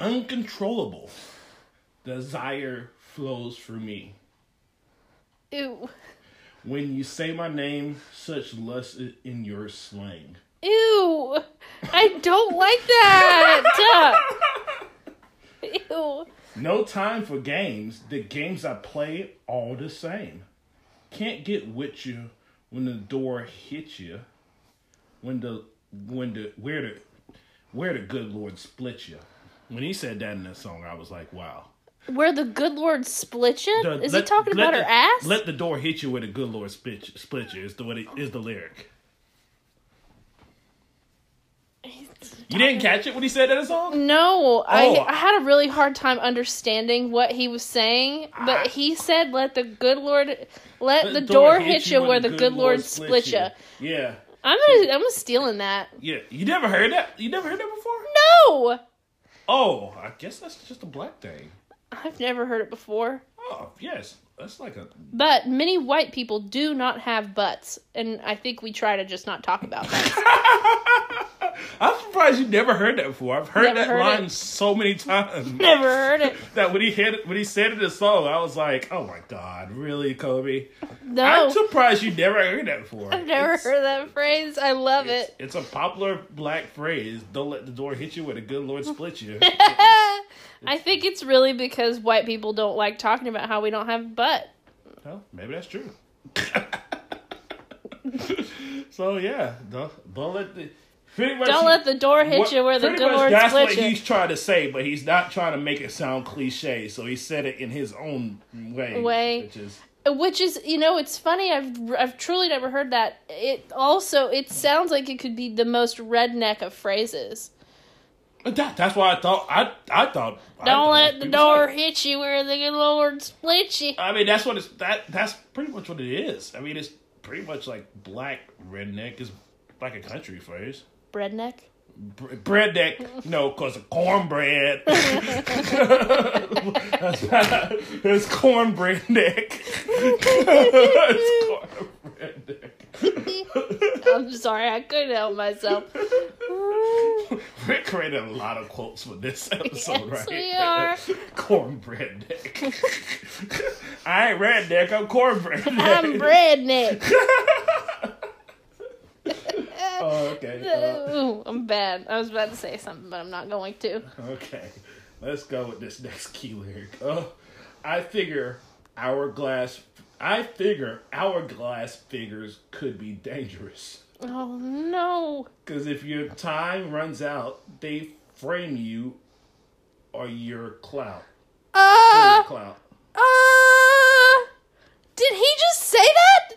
Uncontrollable. Desire flows through me. Ew. When you say my name, such lust is in your slang. Ew. I don't like that. *laughs* *laughs* Ew. No time for games. The games I play all the same. Can't get with you when the door hits you. When the when the where the where the good Lord split you. When he said that in that song, I was like, wow. Where the good Lord split you? The- Is let- he talking about her ass? Let the door hit you with a good Lord split, split you is the what it, is the lyric. You didn't catch it when he said that in the song? No, I Oh. I had a really hard time understanding what he was saying, but I- he said, "Let the good Lord, let, the, door, hit you where the good Lord split you." Yeah, I'm gonna I'm stealing that. yeah. You never heard that? You never heard that before? No, Oh, I guess that's just a black thing. I've never heard it before. Oh, yes. That's like a. But many white people do not have butts, and I think we try to just not talk about that. *laughs* I'm surprised you never heard that before. I've heard Never that heard line it. so many times. *laughs* never heard it. *laughs* that when he hit when he said it in the song, I was like, "Oh my god, really, Kobe?" No, I'm surprised you never heard that before. I've never It's- heard that phrase. I love It's, it. it's a popular black phrase. Don't let the door hit you when the good Lord split you. *laughs* I think it's really because white people don't like talking about how we don't have butt. well, maybe that's true. so yeah, don't, don't let the Don't he- let the door hit what- you where the good Lord that's what you. he's trying to say, but he's not trying to make it sound cliche. So he said it in his own way, Way. which is Which is, you know, it's funny. I've I've truly never heard that. It also it sounds like it could be the most redneck of phrases. That, that's why I thought I I thought Don't thought let the door hit you where the good Lord split you. I mean, that's what it's that. That's pretty much what it is. I mean, it's pretty much like black redneck is like a country phrase. Breadneck. Bre- Breadneck, you know, because of cornbread. *laughs* *laughs* It's cornbread neck. it's cornbread neck. I'm sorry, I couldn't help myself. We're creating a lot of quotes for this episode, Yes, right? we are. cornbread neck. I ain't redneck. I'm cornbread neck. I'm breadneck. *laughs* Oh, okay. *laughs* Uh, Ooh, I'm bad. I was about to say something, but I'm not going to. okay. Let's go with this next key lyric. Oh, I figure hourglass. I figure hourglass figures could be dangerous. Oh no. Because if your time runs out, they frame you or your clout. Or Uh, your clout. uh, did he just say that?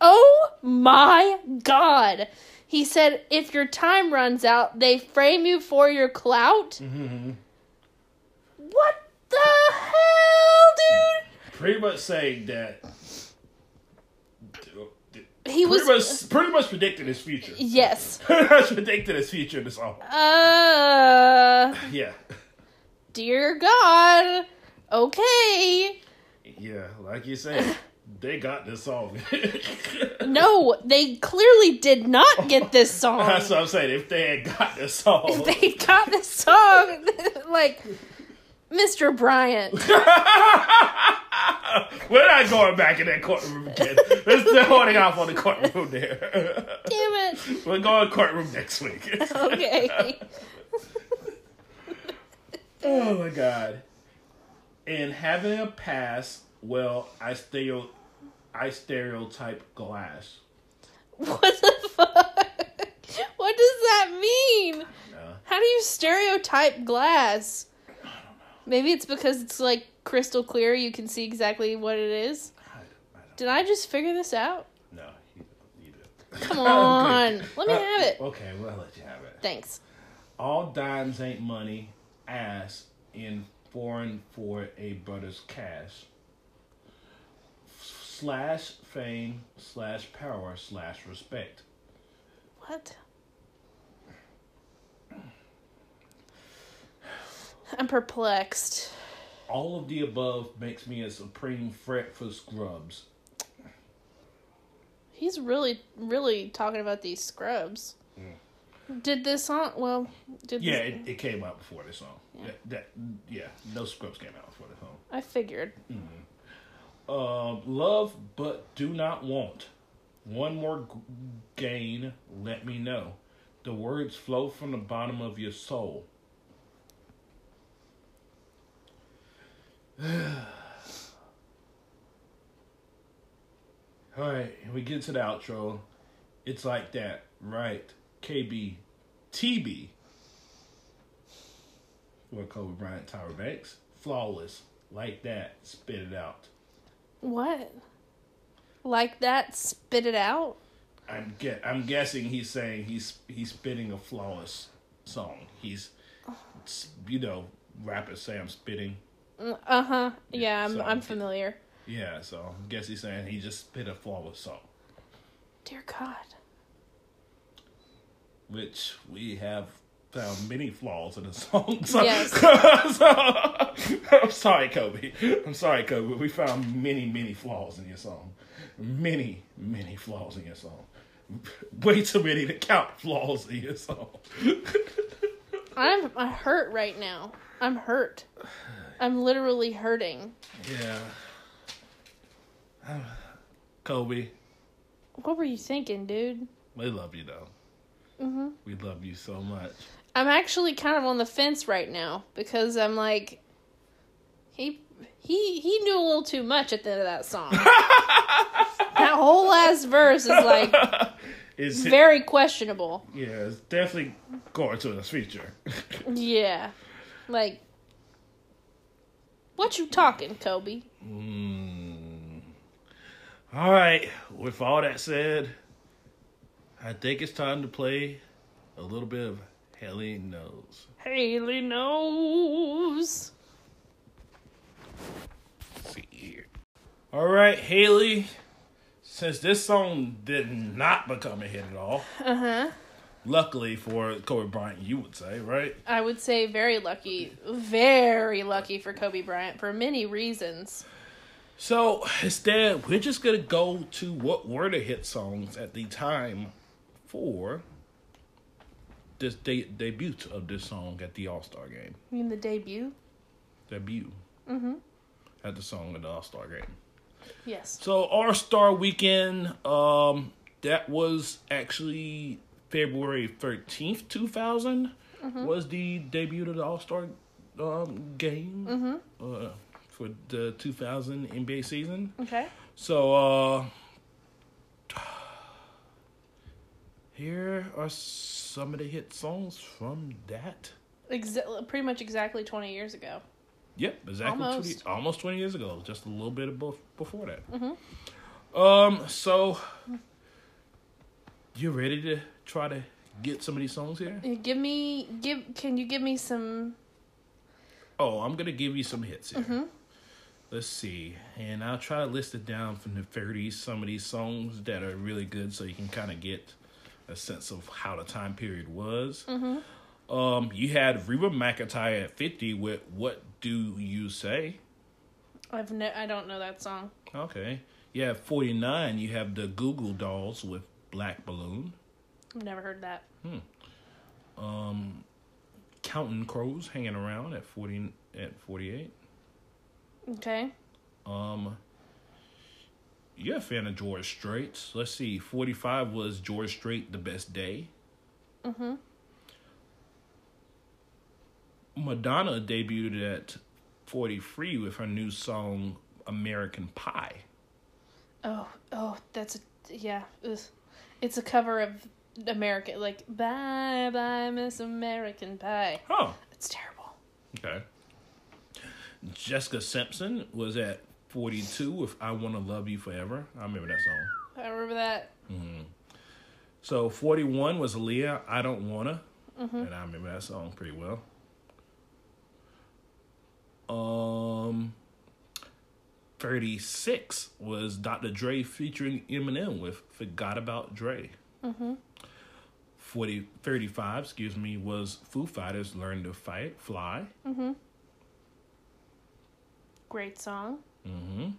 Oh my god. He said, if your time runs out, they frame you for your clout? Mm-hmm. What the hell, dude? Pretty much saying that. He Pretty was. much, pretty much predicting his future. Yes. *laughs* Pretty much predicted his future in the song. Uh, Yeah. dear God. Okay. Yeah, like you said, *laughs* they got this song. *laughs* No, they clearly did not get this *laughs* song. That's what I'm saying. If they had got this song, If they got this song, *laughs* like Mr. Bryant. we're not going back in that courtroom again. We're still holding off on the courtroom there. Damn it. We're going to courtroom next week. Okay. oh my god. And having a pass, well, I stereo, I stereotype glass. What the fuck? What does that mean? Uh, How do you stereotype glass? Maybe it's because it's like crystal clear, you can see exactly what it is. I, I don't, Did I just figure this out? no, you, you do. *laughs* Come on. Let me have it. Okay, well, I'll let you have it. Thanks. All dimes ain't money, ass in foreign for a brother's cash. Slash fame, slash power, slash respect. What? I'm perplexed. All of the above makes me a supreme threat for scrubs. He's really, really talking about these scrubs. Did this song? Well, did Mm. Yeah, this, it, it came out before this song. Yeah. That, yeah, no scrubs came out before this song. I figured. Uh, love but do not want. One more gain, let me know. The words flow from the bottom of your soul. *sighs* All right, we get to the outro. It's like that, right? KB, TB. for Kobe Bryant, Tyra Banks. Flawless, like that, spit it out. What? Like that? Spit it out? I'm get. I'm guessing he's saying he's he's spitting a flawless song. He's, you know, rappers say I'm spitting. Uh huh. Yeah, I'm so- I'm familiar. Yeah, so I guess he's saying he just spit a flawless song, Dear God. which we have found many flaws in the song. *laughs* So, Yes. *laughs* so- I'm sorry, Kobe. I'm sorry, Kobe. We found many, many flaws in your song. Many, many flaws in your song. *laughs* Way too many to count flaws in your song. I'm I'm hurt right now. I'm hurt. I'm literally hurting. Yeah. *sighs* Kobe, What were you thinking, dude? we love you though. Mm-hmm. We love you so much. I'm actually kind of on the fence right now because I'm like, he he he knew a little too much at the end of that song. *laughs* that whole last verse is like *laughs* It's very questionable. yeah, it's definitely going to his future. *laughs* Yeah, like, what you talking, Kobe? Mm. All right. With all that said, I think it's time to play a little bit of Haley Knows. Haley knows. Let's see here. All right, Haley. Since this song did not become a hit at all, Uh huh. luckily for Kobe Bryant, you would say, right? I would say very lucky, very lucky for Kobe Bryant for many reasons. So instead, we're just gonna go to what were the hit songs at the time for this de- debut of this song at the All Star game. You mean the debut? Debut Mm-hmm. at the song at the All Star game. Yes. So All Star Weekend, um, that was actually February thirteenth, two was the debut of the All Star um, game Mm-hmm. uh, for the two thousand NBA season. Okay. So uh here are some of the hit songs from that. Exa- pretty much exactly 20 years ago. Yep, exactly Almost. 20, almost 20 years ago, just a little bit above, before that. Mhm. Um so you ready to try to get some of these songs here? Uh, Give me, give. Can you give me some? Oh, I'm going to give you some hits here. Mhm. Let's see. And I'll try to list it down from the 30s, some of these songs that are really good so you can kind of get a sense of how the time period was. Mm-hmm. Um, you had Reba McEntire at 50 with What Do You Say? I've ne- I don't know that song. Okay. Have 49, you have the Goo Goo Dolls with Black Balloon. I've never heard that. Um, Counting Crows hanging around at 40 at 48. Okay. Um, you're a fan of George Strait. Let's see. 45 was George Strait, The Best Day. Mm-hmm. Madonna debuted at 43 with her new song, American Pie. Oh, oh, that's a yeah. It's a cover of American, like "Bye Bye Miss American Pie." Huh. It's terrible. Okay. Jessica Simpson was at 42 with I Want to Love You Forever. I remember that song. I remember that. hmm So 41 was Aaliyah, I Don't Wanna. And I remember that song pretty well. Um 36 was Dr. Dre featuring Eminem with Forgot About Dre. Mm-hmm. 40, 35, excuse me, was Foo Fighters Learn to Fight, Fly. Mm-hmm. Great song. Hmm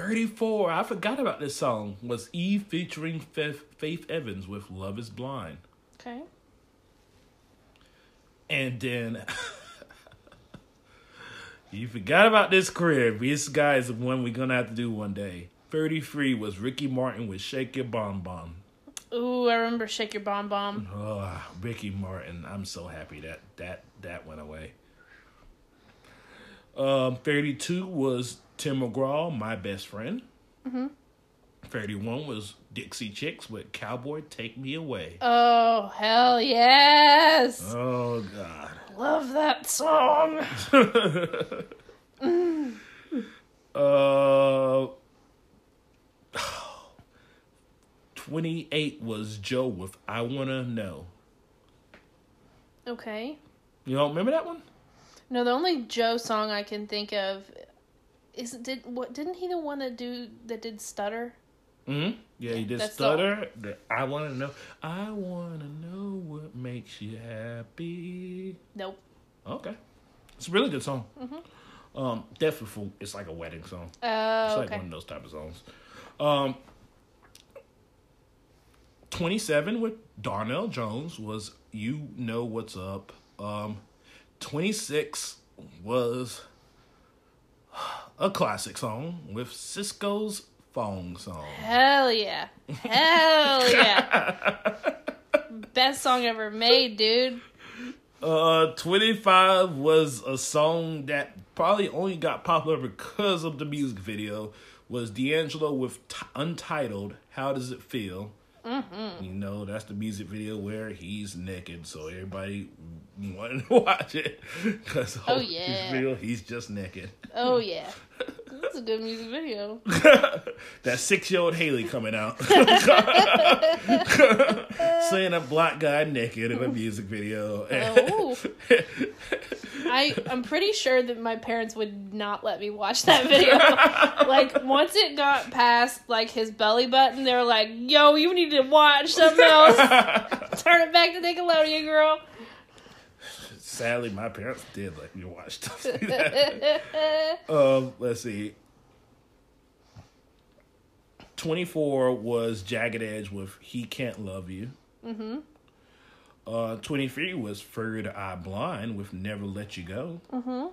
34, I forgot about this song, was Eve featuring Faith, Faith Evans with Love is Blind. Okay. And then *laughs* you forgot about this crib. This guy is the one we're gonna have to do one day. 33 was Ricky Martin with Shake Your Bon-Bon. Ooh, I remember "Shake Your Bon-Bon." Oh, Ricky Martin. I'm so happy that that that went away. Um, 32 was Tim McGraw, My Best Friend. Mm-hmm. 31 was Dixie Chicks with Cowboy Take Me Away. Oh hell yes! Oh God. love that song. *laughs* uh, *sighs* 28 was Joe with I Wanna Know. Okay. You don't remember that one? No, the only Joe song I can think of is did what didn't he the one that do that did stutter? Mm-hmm. Yeah, he did stutter. The, I wanna know. I wanna know what makes you happy. Nope. Okay, it's a really good song. Um, definitely, for, it's like a wedding song. It's Oh, like okay. one of those type of songs. Um, twenty-seven with Donell Jones was "You Know What's Up." Um, twenty-six was a classic song with Sisqó's "Thong Song." Hell yeah. Hell *laughs* yeah. Best song ever made, dude. Uh, 25 was a song that probably only got popular because of the music video. Was D'Angelo with t- Untitled, How Does It Feel? Mm-hmm. You know, that's the music video where he's naked, so everybody wanted to *laughs* watch it. Cause the Oh, oh yeah. video, he's just naked. Oh yeah. *laughs* That's a good music video. *laughs* that six year old Haley coming out. Saying a black guy naked in a music video. Oh. I I'm pretty sure that my parents would not let me watch that video. like once it got past like his belly button, they were like, "Yo, you need to watch something else. Turn it back to Nickelodeon, girl." Sadly, my parents did let me watch stuff *laughs* like that. um, let's see. 24 was Jagged Edge with He Can't Love You. Mm-hmm. Uh, 23 was Third Eye Blind with Never Let You Go. Mm-hmm.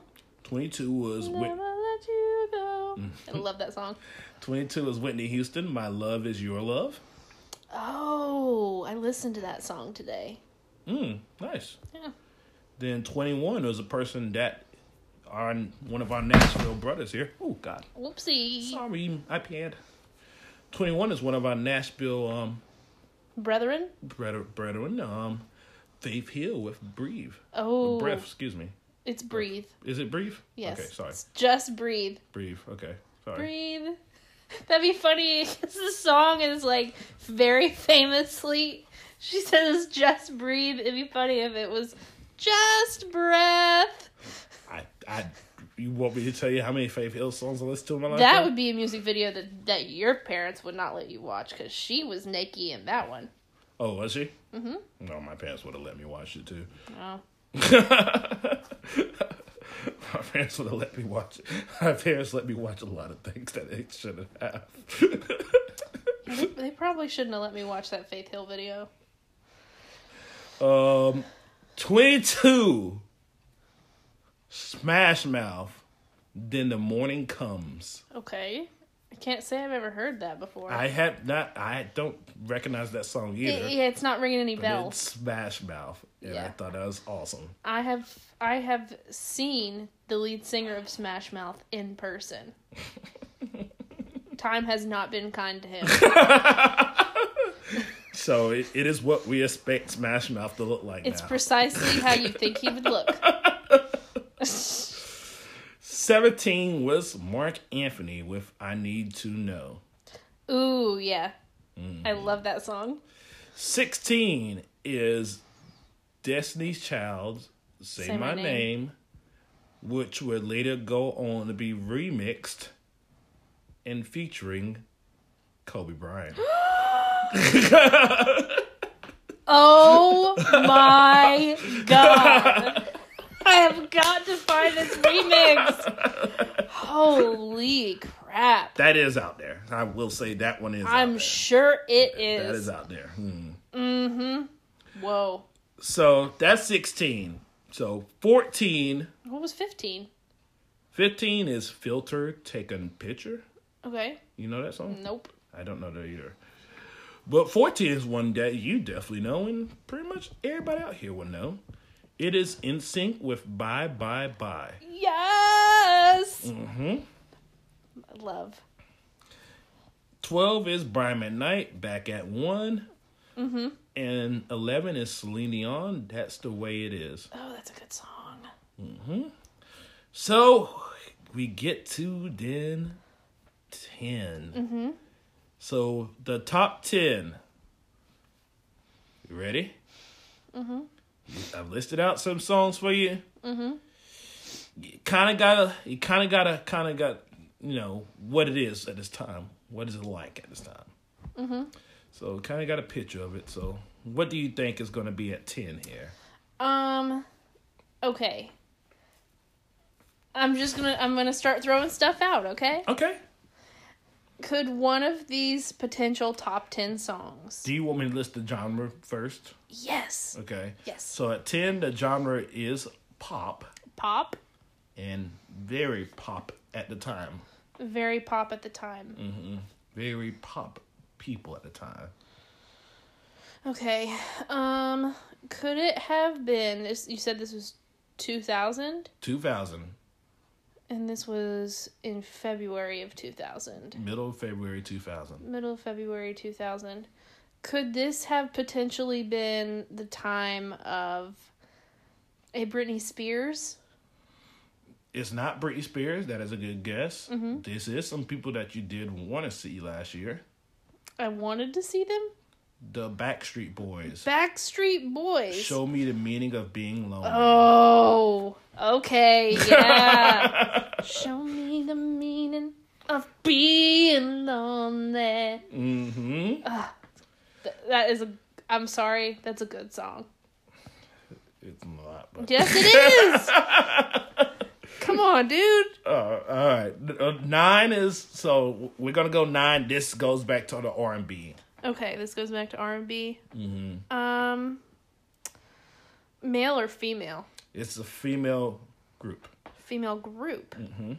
22 was Never Whit- let you go. I love that song. 22 was Whitney Houston. My Love Is Your Love. Oh, I listened to that song today. Mm, nice. Yeah. Then 21 was a person that our one of our Nashville brothers here. Oh God. Whoopsie. Sorry, iPad. 21 is one of our Nashville um Brethren? brethren, brethren um Faith Hill with Breathe. Oh. Breath, excuse me. It's Breathe. Is it Breathe? Yes. Okay, sorry. It's just Breathe. Breathe. Okay. Sorry. Breathe. *laughs* That'd be funny. It's the song is like very *laughs* famously. She says just breathe. It'd be funny if it was just breath. I I you want me to tell you how many Faith Hill songs I listen to in my life? That would be a music video that, that your parents would not let you watch because she was naked in that one. Oh, was she? Mm-hmm. No, my parents would have let me watch it too. Oh. *laughs* My parents would have let me watch it. My parents let me watch a lot of things that they shouldn't have. They probably shouldn't have let me watch that Faith Hill video. Um, 22. Smash Mouth. Then the morning comes. Okay. I can't say I've ever heard that before. I have not. I don't recognize that song either. It- yeah, it's not ringing any bells. it's Smash Mouth, and I thought that was awesome. I have I have seen the lead singer of Smash Mouth in person. *laughs* Time has not been kind to him. *laughs* So it, it is what we expect Smash Mouth to look like It's now. precisely how you think he would look. *laughs* 17 was Marc Anthony with I Need to Know. Ooh, yeah. Mm-hmm. I love that song. 16 is Destiny's Child's Say, My, name. which would later go on to be remixed and featuring Kobe Bryant. *gasps* *gasps* *gasps* *laughs* Oh my god. I have got to find this remix. Holy crap. that is out there. I will say that one is I'm there. sure it that is. is out there. Hmm. Mm-hmm. Whoa. So that's 16. So 14, What was 15? 15 is Filter Take a Picture. Okay. You know that song? Nope. I don't know that either. But 14 is one that you definitely know, and pretty much everybody out here will know. It is NSYNC with Bye Bye Bye. Yes. hmm Love. 12 is Brian McKnight, back at one. Mm-hmm. And 11 is Celine Dion, That's the Way It Is. Oh, that's a good song. Mhm. So we get to then 10. Mm-hmm. So the top 10. You ready? Mm-hmm. I've listed out some songs for you. Mm-hmm. You kind of gotta, you kind of gotta, kind of got, you know, what it is at this time. What is it like at this time? Mm-hmm. So kind of got a picture of it. So what do you think is going to be at 10 here? Um, okay. I'm just gonna I'm gonna start throwing stuff out. Okay. Okay. Could one of these potential top ten songs? Do you want me to list the genre first? Yes. Okay. Yes. So at 10, the genre is pop Pop. and very pop at the time. Very pop at the time. mm-hmm. Very pop people at the time. Okay. Um, could it have been? this- You said this was two thousand, 2000, and this was in February of two thousand. middle of February 2000. middle of February 2000. Could this have potentially been the time of a Britney Spears? It's not Britney Spears. That is a good guess. Mm-hmm. This is some people that you did want to see last year. I wanted to see them. The Backstreet Boys. Backstreet Boys. Show me the meaning of being lonely. Oh, okay, yeah. *laughs* Show me the meaning of being lonely. Mm-hmm. Th- that is a. I'm sorry, that's a good song. It's not. But... Yes, it is. *laughs* Come on, dude. Uh, all right. Uh, nine is so we're gonna go nine. This goes back to the R and B. Okay, this goes back to R and B. Mm-hmm. Um, male or female? It's a female group. Female group. Mm-hmm.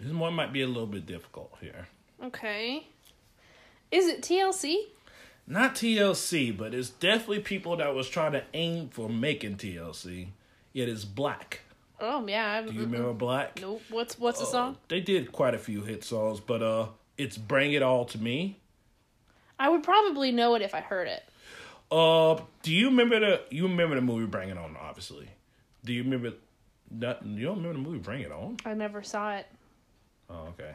This one might be a little bit difficult here. Okay. Is it TLC? Not TLC, but it's definitely people that was trying to aim for making TLC. It is Blaque. Oh yeah. Do you remember Blaque? Nope. What's what's the Uh, song? They did quite a few hit songs, but uh, it's "Bring It All to Me." I would probably know it if I heard it. Uh, do you remember the? You remember the movie "Bring It On"? Obviously. Do you remember? That you don't remember the movie "Bring It On"? I never saw it. Oh, okay.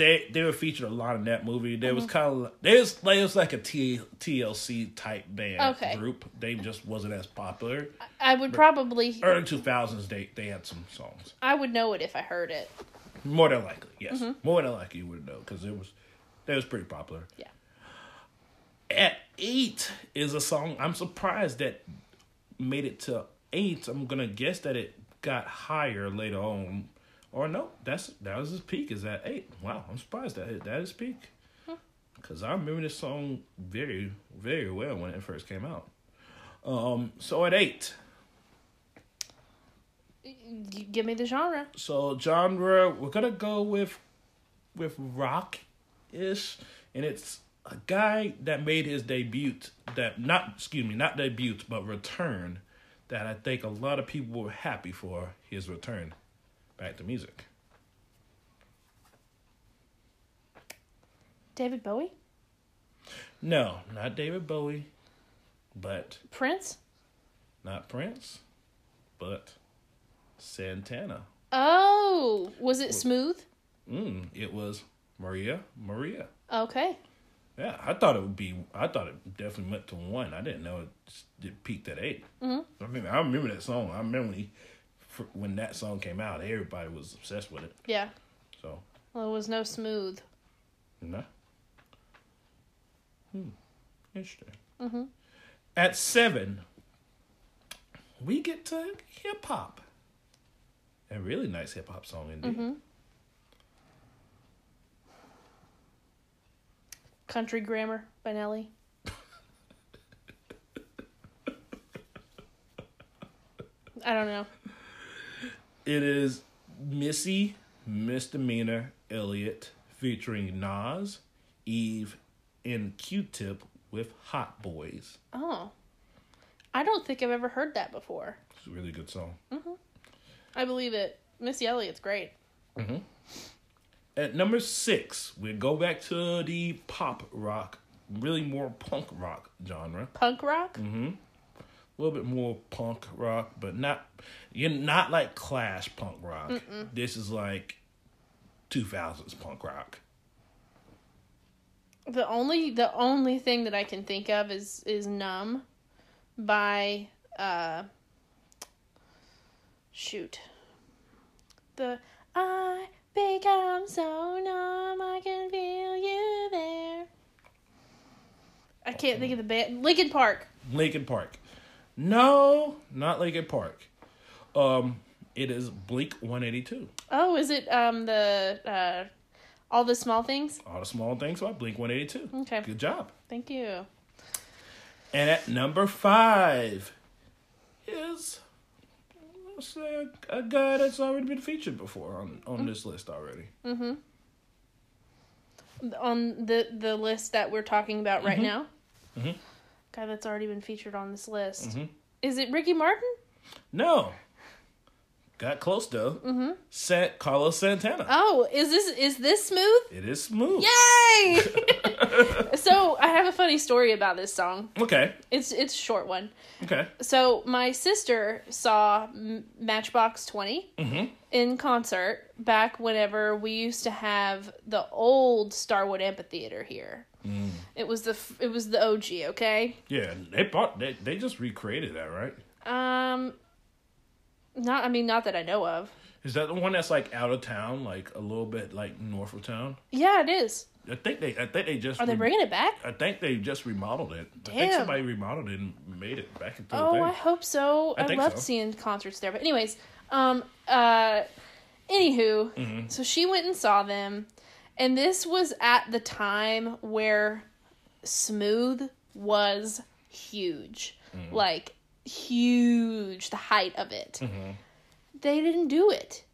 They they were featured a lot in that movie. There Mm-hmm. was kind of there's like it was like a T, TLC type band Okay. group. They just wasn't as popular. I would probably. Early two thousands, they they had some songs. I would know it if I heard it. More than likely, yes. Mm-hmm. More than likely, you would know because it was that was pretty popular. Yeah. At eight is a song I'm surprised that made it to eight. I'm gonna guess that it got higher later on, or no, that's that was his peak. Is at eight? Wow, I'm surprised that that is peak. Cause I remember this song very very well when it first came out. Um, so at eight, give me the genre. So genre, we're gonna go with with rock ish, and it's a guy that made his debut. That not excuse me, not debut, but return. That I think a lot of people were happy for his return back to music. David Bowie. No, not David Bowie, but Prince. not Prince, but Santana. Oh, was it smooth? Mm, it was Maria Maria. Okay. Yeah, I thought it would be. I thought it definitely went to one. I didn't know it, it peaked at 8 Mm-hmm. I mean, I remember that song. I remember when, he, fr- when that song came out, everybody was obsessed with it. Yeah. So, Well, it was no smooth. no. Hmm. Interesting. Mm-hmm. At seven, we get to hip hop. A really nice hip hop song indeed. Mm-hmm. Country Grammar by Nelly. *laughs* I don't know. It is Missy Misdemeanor Elliott featuring Nas, Eve, and Q-Tip with Hot Boyz. Oh. I don't think I've ever heard that before. It's a really good song. I believe it. Missy Elliott's great. At number six, we go back to the pop rock, really more punk rock genre. Punk rock? Mm-hmm. A little bit more punk rock, but not you're not like Clash punk rock. This is like 2000s punk rock. The only the only thing that I can think of is is "Numb" by uh shoot the I become so numb I can feel you there. I can't think of the band. Linkin Park. Linkin Park. No, not Linkin Park. Um, it is Blink 182. Oh, is it um the uh all the small things? All the small things by Blink 182. Okay. Good job. Thank you. And at number five is a, a guy that's already been featured before on, on this list already. Mm-hmm. On the the list that we're talking about right Mhm. now. Mhm. Guy that's already been featured on this list. Mhm. Is it Ricky Martin? No. Got close though. Mm-hmm. Set Carlos Santana. Oh, is this is this smooth? it is smooth. Yay! *laughs* so I have a funny story about this song. Okay. It's it's a short one. Okay. So my sister saw Matchbox Twenty Mm-hmm. in concert back whenever we used to have the old Starwood Amphitheater here. Mm. It was the it was the OG, okay? Yeah, they bought they they just recreated that, right? Um, not I mean not that I know of. Is that the one that's like out of town, like a little bit like north of town? Yeah, it is. I think they I think they just Are they bringing it back? I think they just remodeled it. I think Damn. somebody remodeled it and made it back into a Oh, thing. I hope so. I I, loved so. seeing concerts there. But anyways, um, uh, anywho, Mm-hmm. so she went and saw them, and this was at the time where Smooth was huge, Mm-hmm. like huge, the height of it. Mm-hmm. They didn't do it.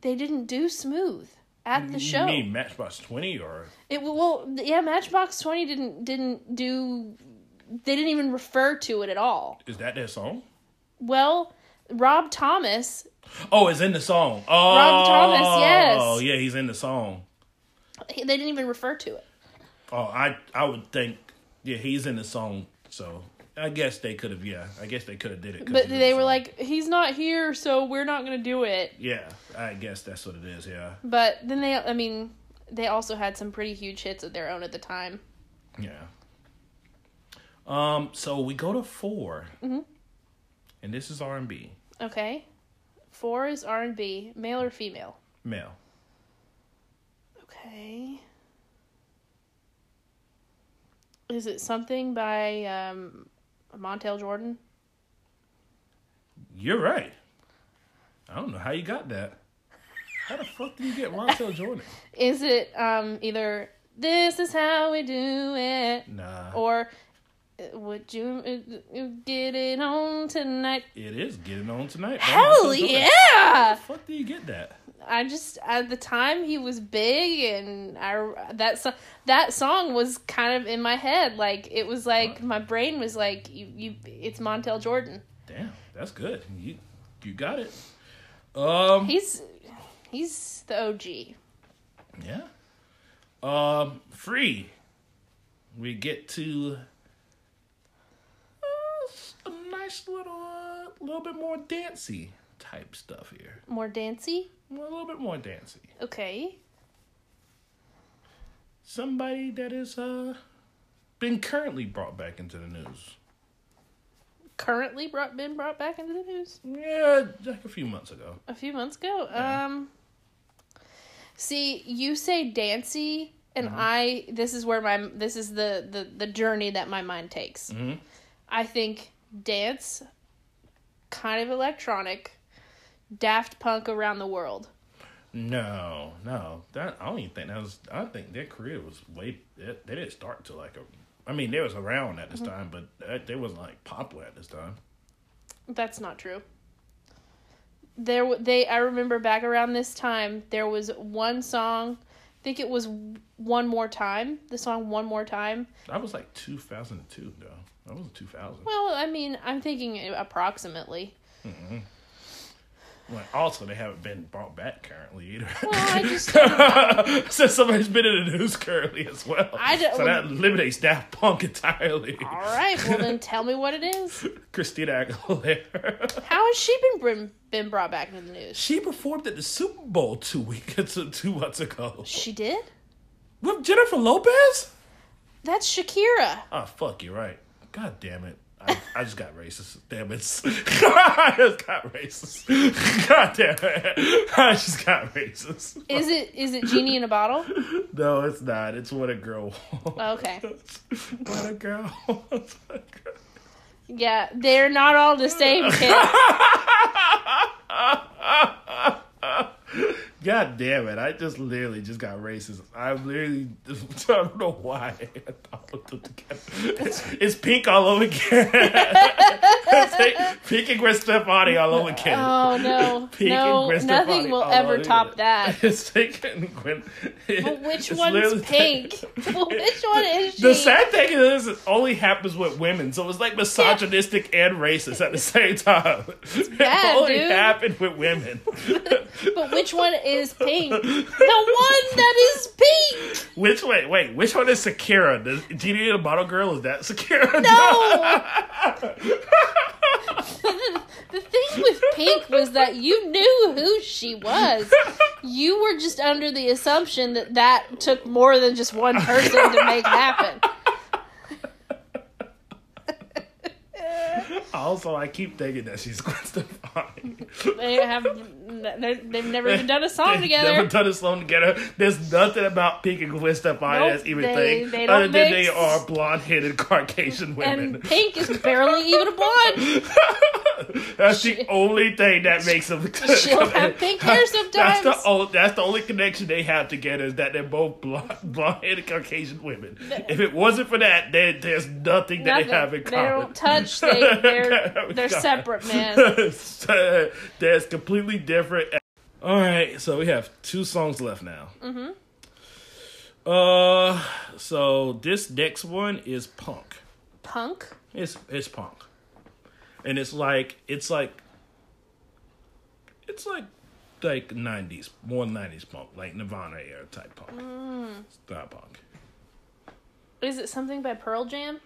They didn't do Smooth at the show. You mean Matchbox Twenty or It well, yeah, Matchbox Twenty didn't didn't do. They didn't even refer to it at all. is that their song? Well, Rob Thomas, Oh, it's in the song. Oh, Rob Thomas, yes. Oh, yeah, he's in the song. He- they didn't even refer to it. Oh, I I would think yeah, he's in the song. So I guess they could have yeah, I guess they could have did it. But they were song. like, he's not here, so we're not going to do it. yeah, I guess that's what it is. Yeah, But then they, I mean, they also had some pretty huge hits of their own at the time. yeah. Um, so we go to 4 Mm-hmm. and this is R and B Okay. Four is R and B, male or female. male. Okay. Is it something by um, Montel Jordan? You're right. I don't know how you got that. How the fuck did you get Montel *laughs* Jordan? Is it um, either "This is how we do it" Nah, or "Would you get it on tonight"? it is getting on tonight. Hell yeah! How the fuck do you get that? I just at the time he was big, and I that so, that song was kind of in my head. Like it was like my brain was like, "You, you, it's Montel Jordan. Damn, that's good. You you got it. Um, He's he's the OG." yeah. Um, free. We get to uh, a nice little, uh, little bit more dancey type stuff here. More dancey. A little bit more dancey. Okay. Somebody that is uh been currently brought back into the news. Currently brought been brought back into the news Yeah, like a few months ago. a few months ago. Yeah. Um. See, you say dancey, and I. This is where my. This is the the the journey that my mind takes. Mm-hmm. I think dance, kind of electronic, Daft Punk around the world. No, no, that I don't even think that was. I think their career was way. They, they didn't start to like a. I mean, they was around at this mm-hmm. time, but that, they wasn't like popular at this time. That's not true. There, they. I remember back around this time, there was one song. I think it was "One More Time." The song "One More Time." That was like two thousand two, though. That wasn't two thousand. Well, I mean, I'm thinking approximately. Mm-hmm. Well, also, they haven't been brought back currently either. Well, I just *laughs* Since somebody's been in the news currently as well. I don't- so that eliminates Daft Punk entirely. all right. Well, then tell me what it is. *laughs* Christina Aguilera. How has she been been, been brought back into the news? she performed at the Super Bowl two weeks, *laughs* two months ago She did. with Jennifer Lopez. That's Shakira. Oh fuck, you're right. God damn it. I, I just got racist. Damn it. *laughs* I just got racist. *laughs* God damn it. I just got racist. Is it is it genie in a bottle? *laughs* No, it's not. It's what a girl wants. Oh, okay. What a girl wants. Yeah, they're not all the same kid. God damn it. I just literally just got racist. I literally *laughs* I don't know why I thought of them together. It's, it's pink all over again. *laughs* it's like pink and Gwen Stefani all over again. Oh no, *laughs* Pink no, nothing will ever top it. that. It's and Gwen. But which it's one's pink? Which one is she? The sad thing is, it only happens with women, so it's like misogynistic and racist at the same time. bad, it only dude. happened with women. But which one is pink? The one that is pink. which wait, wait, which one is Shakira? The Genie the Bottle Girl is that Shakira? No. *laughs* the thing with pink was that you knew who she was. You were just under the assumption that that took more than just one person to make happen. Also, I keep thinking that she's *laughs* Gwen Stefani. They have they've never even done a song They've together. Never done a song together. There's nothing about Pink and Gwen Stefani Nope, that's even they- thing they other than they are blonde-headed Caucasian women. and pink is barely even a blonde. *laughs* That's the only thing that makes them. *laughs* She'll have pink hair That's sometimes. the only, that's the only connection they have together is that they're both blonde, blonde-headed Caucasian women. If it wasn't for that, then there's nothing that they have in common. They don't touch. They, *laughs* they're they're separate, man. *laughs* That's completely different. All right, so we have two songs left now. Mm-hmm. Uh, so this next one is punk. Punk. It's it's punk, and it's like it's like it's like like nineties, more nineties punk, like Nirvana era type punk. It's not punk. Is it something by Pearl Jam?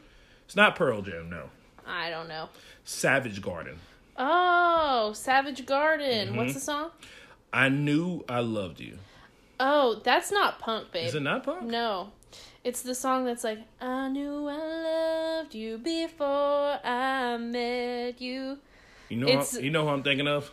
It's not Pearl Jam, no. I don't know. Savage Garden. Oh, Savage Garden. Mm-hmm. What's the song? I knew I loved you. Oh, that's not punk, babe. Is it not punk? No. It's the song that's like, I knew I loved you before I met you. You know, It's- what, you know who I'm thinking of?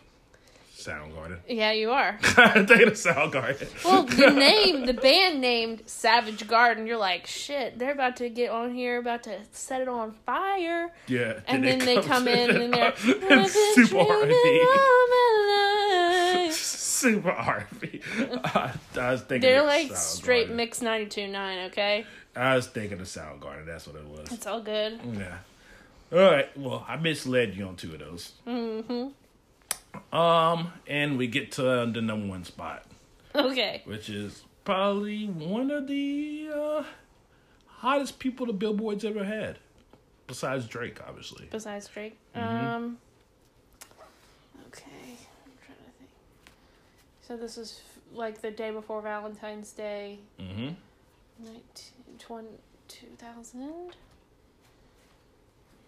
Soundgarden. *laughs* Yeah, you are. I'm thinking of Soundgarden. Well, the *laughs* name, the band named Savage Garden, you're like, shit, they're about to get on here, about to set it on fire. yeah, And then they come in and they're, *laughs* and super R&B. Super R&B. I, I was thinking. They're like straight mix 92.9, okay? I was thinking of Soundgarden. That's what it was. It's all good. Yeah. All right. Well, I misled you on two of those. Mm-hmm. Um, and we get to the number one spot, Okay. which is probably one of the uh, hottest people the Billboard's ever had, besides Drake, obviously. Besides Drake. Mm-hmm. Um. Okay. I'm trying to think. So this is f- like the day before Valentine's Day, Mm-hmm. 19, 20, 2000?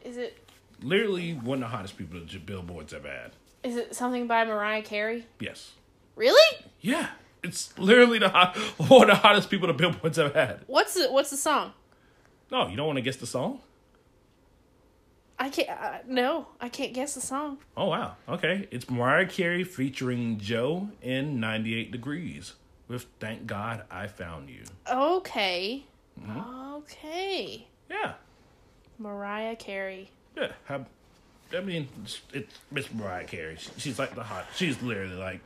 Is it Literally one of the hottest people the Billboard's ever had. Is it something by Mariah Carey? Yes. Really? Yeah. It's literally the hot, *laughs* one of the hottest people the Billboard's ever had. What's the what's the song? No, you don't want to guess the song? I can't. Uh, no, I can't guess the song. Oh wow. Okay. It's Mariah Carey featuring Joe in 98 Degrees with Thank God I Found You. Okay. Mm-hmm. Okay. Yeah. Mariah Carey. Yeah. How, I mean, it's, it's Miss Mariah Carey. She's like the hot. She's literally like,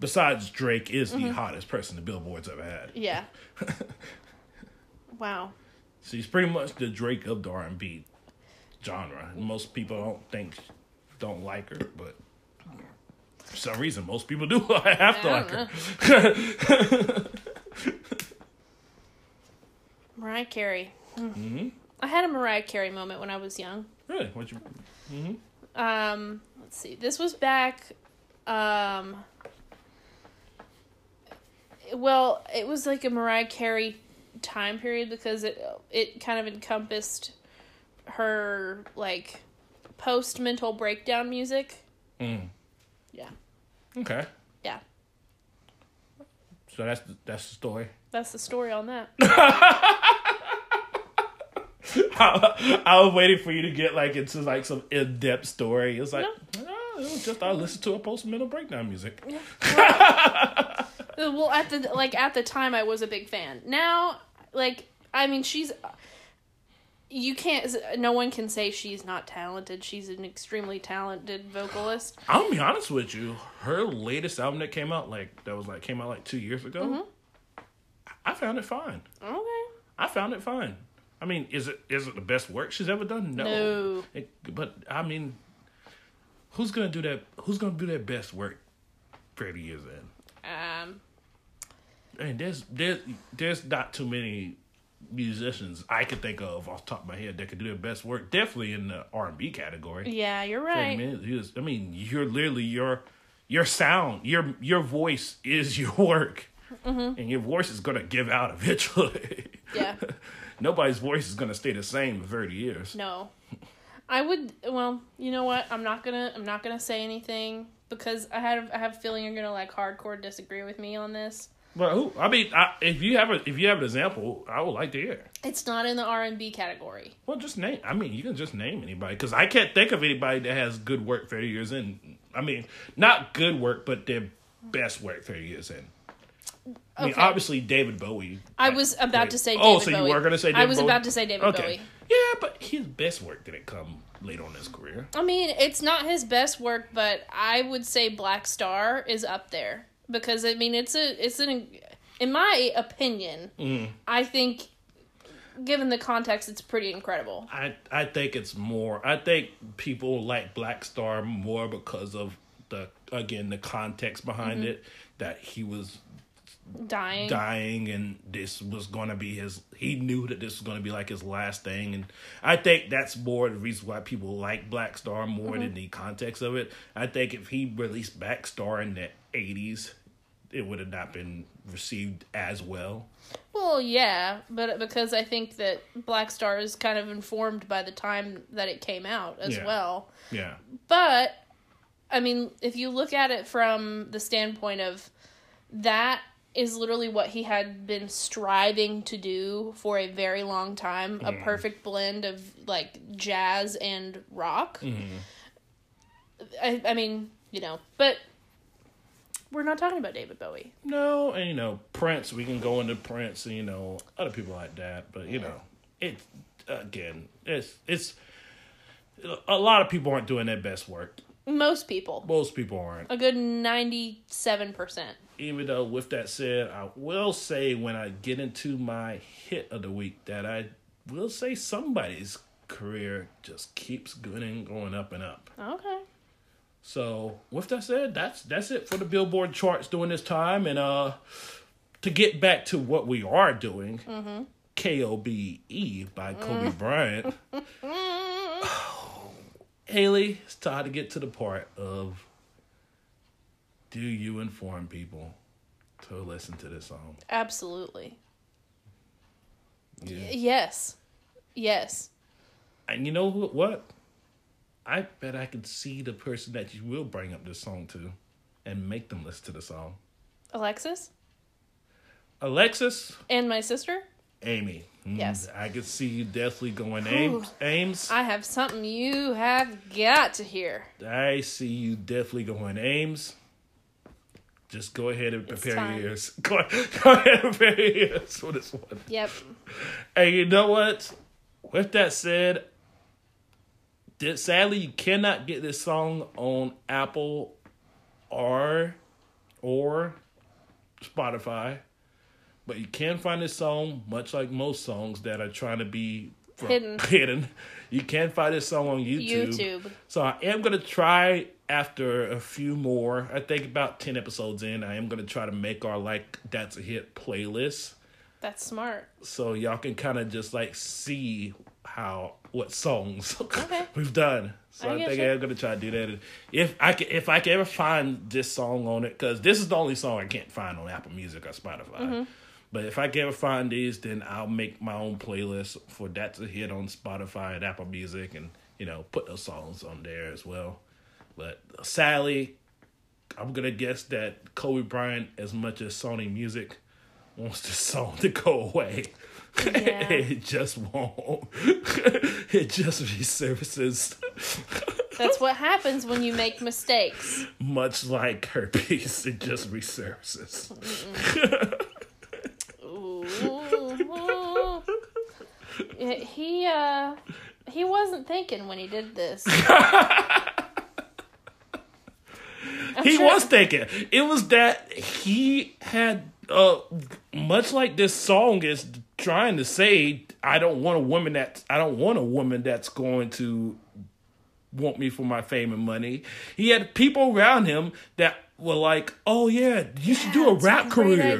besides Drake, is the hottest person the Billboard's ever had. Yeah. *laughs* wow. She's pretty much the Drake of the R&B genre. Most people don't think, don't like her, but for some reason, most people do *laughs* I have to like don't her. *laughs* Mariah Carey. hmm I had a Mariah Carey moment when I was young. Really? What you? Um, let's see. This was back Um. Well, it was like a Mariah Carey time period because it it kind of encompassed her like post mental breakdown music. Mm. Yeah. Okay. Yeah. So that's that's the story. That's the story on that. *laughs* *laughs* I, I was waiting for you to get like into like some in depth story. It's like No. "Oh, it was just I listened to a post mental breakdown music. *laughs* well, at the like at the time, I was a big fan. Now, like, I mean, she's. You can't. No one can say she's not talented. She's an extremely talented vocalist. I'll be honest with you. Her latest album that came out like that was like came out like two years ago. Mm-hmm. I found it fine. Okay. I found it fine. I mean, is it is it the best work she's ever done? No. No. It, but I mean, who's gonna do that? Who's gonna do their best work thirty years in? Um. Mean, there's there's there's not too many musicians I could think of off the top of my head that could do their best work. Definitely in the R and B category. Yeah, you're right. is- I mean, you're literally your your sound, your your voice is *laughs* your work, Mm-hmm. and your voice is gonna give out eventually. Yeah. *laughs* Nobody's voice is gonna stay the same for thirty years. No. I would. Well, you know what? I'm not gonna. I'm not gonna say anything because I had. I have a feeling you're gonna like hardcore disagree with me on this. But who? I mean, I, if you have a if you have an example, I would like to hear. It's not in the R and B category. Well, just name. I mean, you can just name anybody because I can't think of anybody that has good work thirty years in. I mean, not good work, but their best work thirty years in. I mean, Okay. obviously David Bowie. I was about Great. to say. Oh, David so you Bowie. were gonna say David I was Bowie? about to say David Okay. Bowie. Yeah, but his best work didn't come late on his career. I mean, it's not his best work, but I would say Blackstar is up there because I mean, it's a it's an in my opinion, Mm. I think given the context, it's pretty incredible. I I think it's more. I think people like Blackstar more because of the again the context behind Mm-hmm. it that he was Dying. dying and this was going to be his he knew that this was going to be like his last thing and i think that's more the reason why people like Blackstar more mm-hmm. than the context of it i think if he released Blackstar in the 80s it would have not been received as well Well, yeah, but because I think that Blackstar is kind of informed by the time that it came out as Yeah. well. yeah But I mean, if you look at it from the standpoint of that is literally what he had been striving to do for a very long time, a mm. perfect blend of like jazz and rock. Mm. I, I mean, you know, but we're not talking about David Bowie. no and you know prince we can go into prince and you know other people like that but you know it again it's it's a lot of people aren't doing their best work Most people, most people aren't a good ninety-seven percent. Even though with that said, I will say when I get into my hit of the week that I will say somebody's career just keeps going and going up and up. Okay. So with that said, that's that's it for the Billboard charts during this time. And uh to get back to what we are doing, K.O.B.E. by Kobe Bryant. *laughs* *sighs* Haley, it's time to get to the part of do you inform people to listen to this song? Absolutely. Yeah. Yes. Yes. And you know wh- what? I bet I could see the person that you will bring up this song to and make them listen to the song. Alexis Alexis, and my sister. Amy. Mm, Yes. I could see you definitely going Ames. Ames. I have something you have got to hear. I see you definitely going Ames. Just go ahead and prepare your ears. *laughs* Go, go ahead and prepare your ears for this one. Yep. And you know what? With that said, sadly you cannot get this song on Apple or or Spotify. But you can find this song, much like most songs that are trying to be Hidden. *laughs* Hidden. You can find this song on YouTube. YouTube. So I am gonna try after a few more. I think about ten episodes in, I am gonna try to make our like that's a hit playlist That's smart. so y'all can kind of just like see how what songs Okay. *laughs* we've done. So I I, think you. I'm gonna try to do that. If I can, if I can ever find this song on it, because this is the only song I can't find on Apple Music or Spotify. Mm-hmm. But if I can ever find these, then I'll make my own playlist for that to hit on Spotify and Apple Music, and you know put those songs on there as well. But sadly, I'm gonna guess that Kobe Bryant, as much as Sony Music wants this *laughs* song to go away, Yeah. *laughs* it just won't. *laughs* it just resurfaces, That's what happens when you make mistakes. much like herpes. It just resurfaces. Ooh. He uh he wasn't thinking when he did this. He sure- was thinking. It was that he had uh much like this song is trying to say i don't want a woman that i don't want a woman that's going to want me for my fame and money. He had people around him that were like oh yeah you should do a That's a rap career.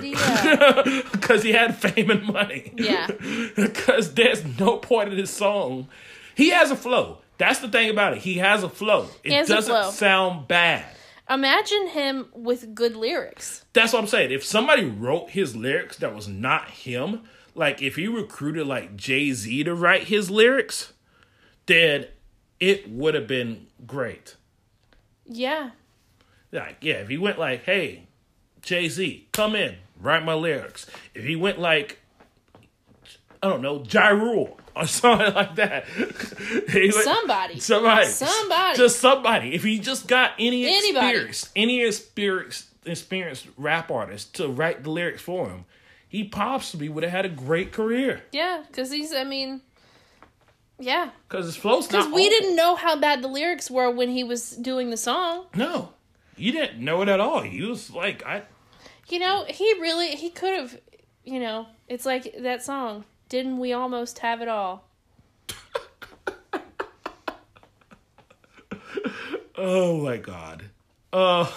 because *laughs* he had fame and money. Yeah. *laughs* because there's no point in this song. He has a flow. That's the thing about it. He has a flow. It doesn't flow. sound bad Imagine him with good lyrics. That's what I'm saying. If somebody wrote his lyrics that was not him, like if he recruited like Jay Z to write his lyrics, then it would have been great. Yeah. Like, yeah, if he went like, hey, Jay Z, come in, write my lyrics. If he went like, I don't know, Ja Rule *laughs* or something like that. *laughs* Went- Somebody. Somebody. Somebody. Just somebody. If he just got any Anybody. experience, any experience, experienced rap artist to write the lyrics for him, he possibly would have had a great career. Yeah, because he's, I mean, yeah. Because his flow's Because we didn't know how bad the lyrics were when he was doing the song. No. You didn't know it at all. He was like, I. You know, he really, he could have, you know, it's like that song. Didn't we almost have it all? Oh my god. Uh.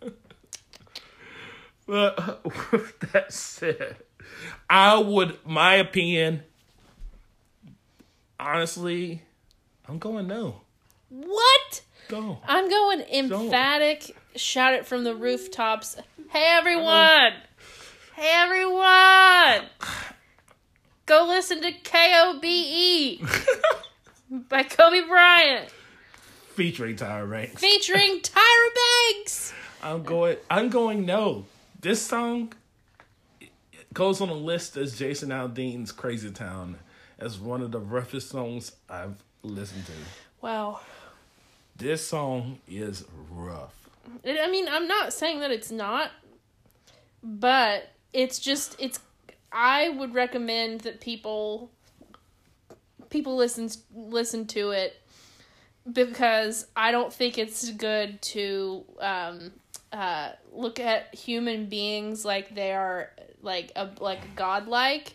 *laughs* but *laughs* with that said, I would, my opinion, honestly, I'm going no. What? Go. I'm going emphatic. Shout it from the rooftops. Hey everyone! Hey everyone! Go listen to K.O.B.E. by Kobe Bryant Featuring Tyra Banks. featuring Tyra Banks. *laughs* I'm going. I'm going. No, this song goes on a list as Jason Aldean's "Crazy Town" as one of the roughest songs I've listened to. Wow. This song is rough. It- I mean, I'm not saying that it's not, but it's just it's. I would recommend that people people listen listen to it because I don't think it's good to um, uh, look at human beings like they are like a like godlike.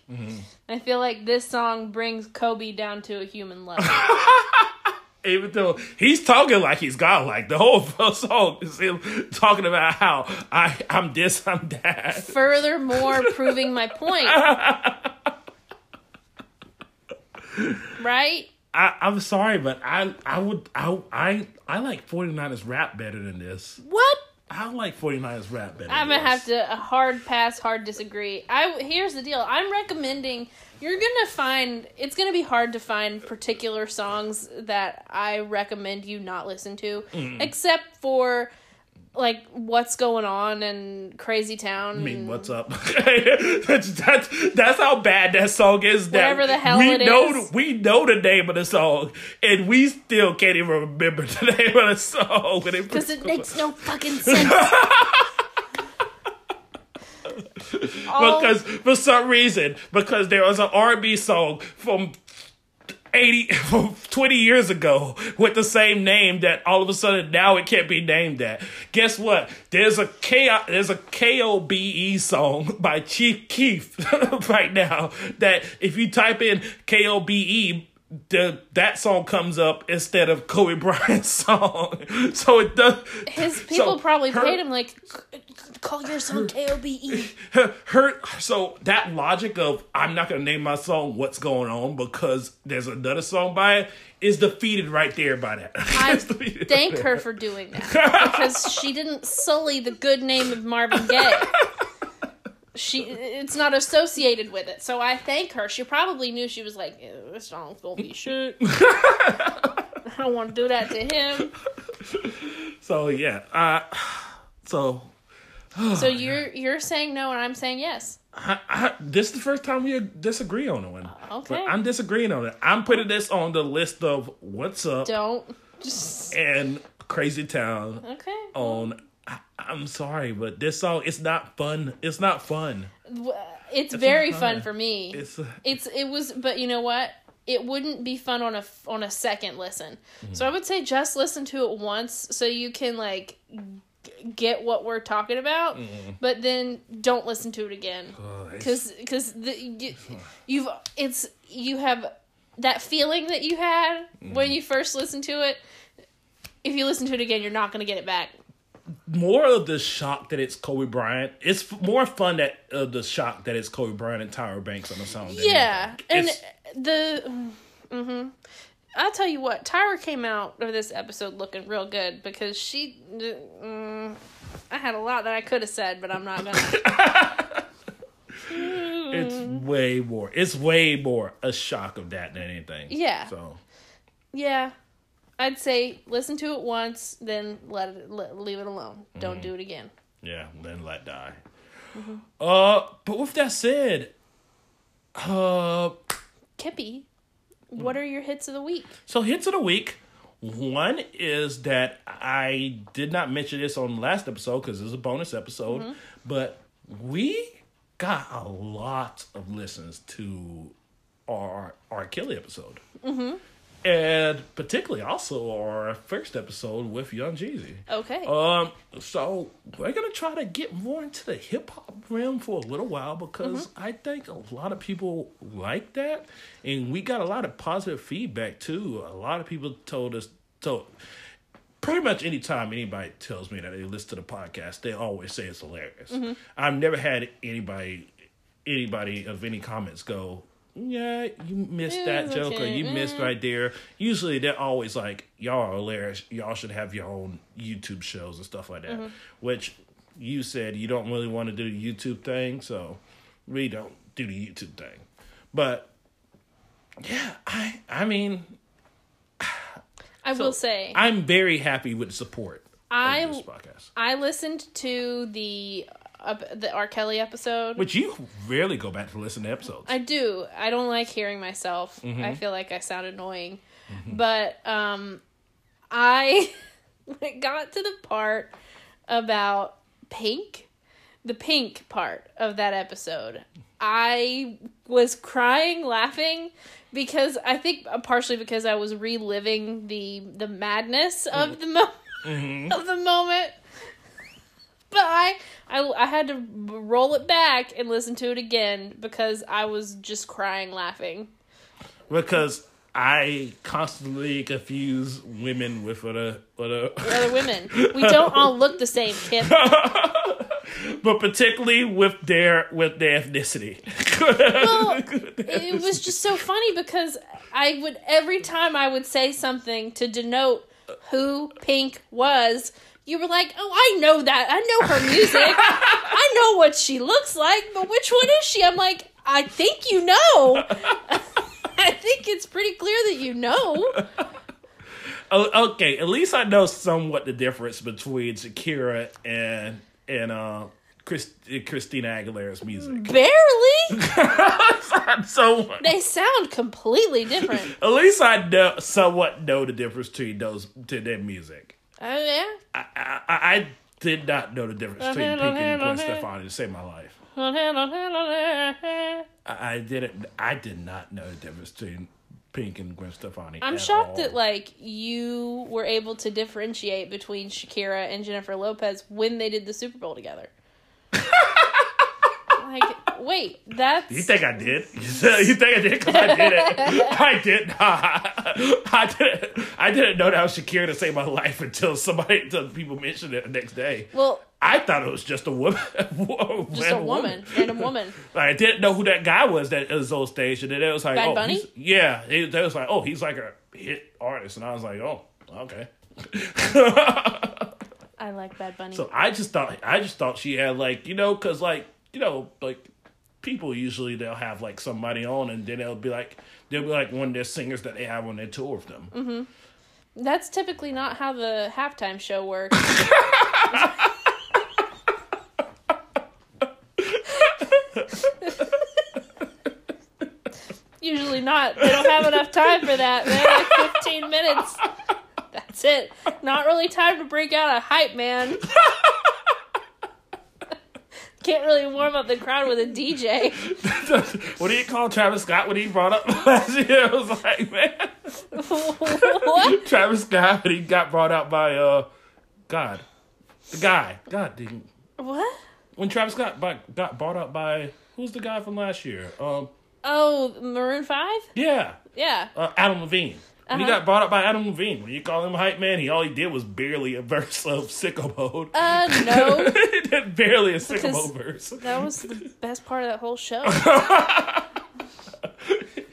I feel like this song brings Kobe down to a human level. *laughs* Even though he's talking like he's God, like *laughs* the whole song is him talking about how I I'm this, I'm that. Furthermore, *laughs* proving my point. right? I, I'm sorry, but I I would I I I like 49ers rap better than this. What? I like 49ers rap better. I'm gonna have to a hard pass, hard disagree. I here's the deal. I'm recommending you're gonna find it's gonna be hard to find particular songs that I recommend you not listen to, Mm. except for like what's going on in Crazy Town. I mean, what's up? *laughs* that's, that's that's how bad that song is. That Whatever the hell we it know, is. we know the name of the song, and we still can't even remember the *laughs* name of the song. Because it makes no fucking sense. *laughs* Because for some reason, because there was an R&B song from 80 *laughs* 20 years ago with the same name that all of a sudden now it can't be named that. Guess what? There's a K there's a KOBE song *laughs* by Chief Keef *laughs* right now that if you type in KOBE the that song comes up instead of Kobe Bryant's song. So it does. His people so probably her- paid him like, call your song K O B E. *laughs* her, her so that logic of I'm not gonna name my song "What's Going On" because there's another song by it is defeated right there by that. *laughs* I It's defeated thank right her for doing that because she didn't sully the good name of Marvin Gaye. She, it's not associated with it, so I thank her. She probably knew she was like, "Ew, "This song's gonna be shit." *laughs* I don't want to do that to him. So yeah, uh, so *gasps* So you're you're saying no, and I'm saying yes. I, I, this is the first time we disagree on one. okay. But I'm disagreeing on it. I'm putting this on the list of what's up Don't. Just, and Crazy Town okay. on. I, I'm sorry, but this song it's not fun. It's not fun. It's very fun fun. for me. It's uh, It's it was, but you know what? It wouldn't be fun on a on a second listen. Mm-hmm. So I would say just listen to it once, so you can like get what we're talking about. But then don't listen to it again because because the you, you've it's you have that feeling that you had when you first listened to it. If you listen to it again, you're not going to get it back. more of the shock that it's Kobe Bryant. It's f- more fun that uh, the shock that it's Kobe Bryant and Tyra Banks on the song. Yeah, and It's- the. hmm I'll tell you what, Tyra came out of this episode looking real good because she. Mm, I had a lot that I could have said, but I'm not gonna. *laughs* it's way more. It's way more a shock of that than anything. Yeah. So yeah, I'd say listen to it once, then let it let, leave it alone. Mm-hmm. Don't do it again. yeah, then let die. Mm-hmm. Uh, but with that said, uh, Kippy, what are your hits of the week? so hits of the week. One is that I did not mention this on the last episode because it's a bonus episode, Mm-hmm. but we got a lot of listens to our R. Kelly episode. Mm-hmm. And particularly also our first episode with Young Jeezy. Okay. Um, so we're gonna try to get more into the hip hop realm for a little while because I think a lot of people like that, and we got a lot of positive feedback too. A lot of people told us told pretty much anytime anybody tells me that they listen to the podcast, they always say it's hilarious. I've never had anybody anybody of any comments go, yeah, you missed Yeah, that joke or okay. you missed Mm. right there. Usually they're always like, y'all are hilarious. Y'all should have your own YouTube shows and stuff like that. Mm-hmm. Which you said you don't really want to do the YouTube thing, so we don't do the YouTube thing. But yeah, I I mean I so will say I'm very happy with the support I of this podcast. I listened to the uh, the R. Kelly episode. Which you rarely go back to listen to episodes. I do. I don't like hearing myself. Mm-hmm. I feel like I sound annoying. But um I *laughs* it got to the part about Pink, the Pink part of that episode, I was crying laughing because I think uh, partially because I was reliving the the madness of the mo- *laughs* of the moment. But I, I I had to roll it back and listen to it again because I was just crying laughing. because I constantly confuse women with other other Other women, we don't all look the same, Kip. *laughs* but particularly with their with their ethnicity. Well, *laughs* it was just so funny because I would every time I would say something to denote who Pink was, you were like, "Oh, I know that. I know her music. *laughs* I know what she looks like, but which one is she?" I'm like, "I think you know. *laughs* I think it's pretty clear that you know." *laughs* Oh, okay, at least I know somewhat the difference between Shakira and and uh Chris, Christina Aguilera's music. Barely. so They sound completely different. at least I know somewhat know the difference between those to their music. Oh yeah. I I, I did not know the difference between Pink and Gwen Stefani to save my life. I, I didn't. I did not know the difference between Pink and Gwen Stefani. I'm shocked all. that like you were able to differentiate between Shakira and Jennifer Lopez when they did the Super Bowl together. *laughs* like Wait, that's You think I did? *laughs* You think I did? Because I did it. *laughs* I did not. *laughs* I didn't. I didn't know that was Shakira to save my life until somebody, until people mentioned it the next day. well, I thought it was just a woman. just a woman, random woman. I didn't know who that guy was that was on stage, and then it was like, Bad oh, Bunny? yeah. It, they was like, oh, he's like a hit artist, and I was like, oh, okay. I like Bad Bunny. So I just thought, I just thought she had like, you know, because like, you know, like people usually they'll have like somebody on, and then they'll be like, they'll be like one of their singers that they have on their tour with them. Mm-hmm. That's typically not how the halftime show works. *laughs* Usually not. They don't have enough time for that, man. Like 15 minutes. That's it. Not really time to break out a hype, man. *laughs* Can't really warm up the crowd with a DJ. *laughs* what do you call Travis Scott when he brought up *laughs* last year? It was like, man, what? *laughs* Travis Scott when he got brought out by uh, God, the guy, God, didn't. What? when Travis Scott by, got bought up by who's the guy from last year? Um, Oh, Maroon 5? yeah, Yeah. uh, Adam Levine. When he Uh-huh. got bought up by Adam Levine, when you call him hype man, he all he did was barely a verse of Sicko Mode. Uh, *laughs* no. he barely a Sicko Mode verse. That was the best part of that whole show. *laughs*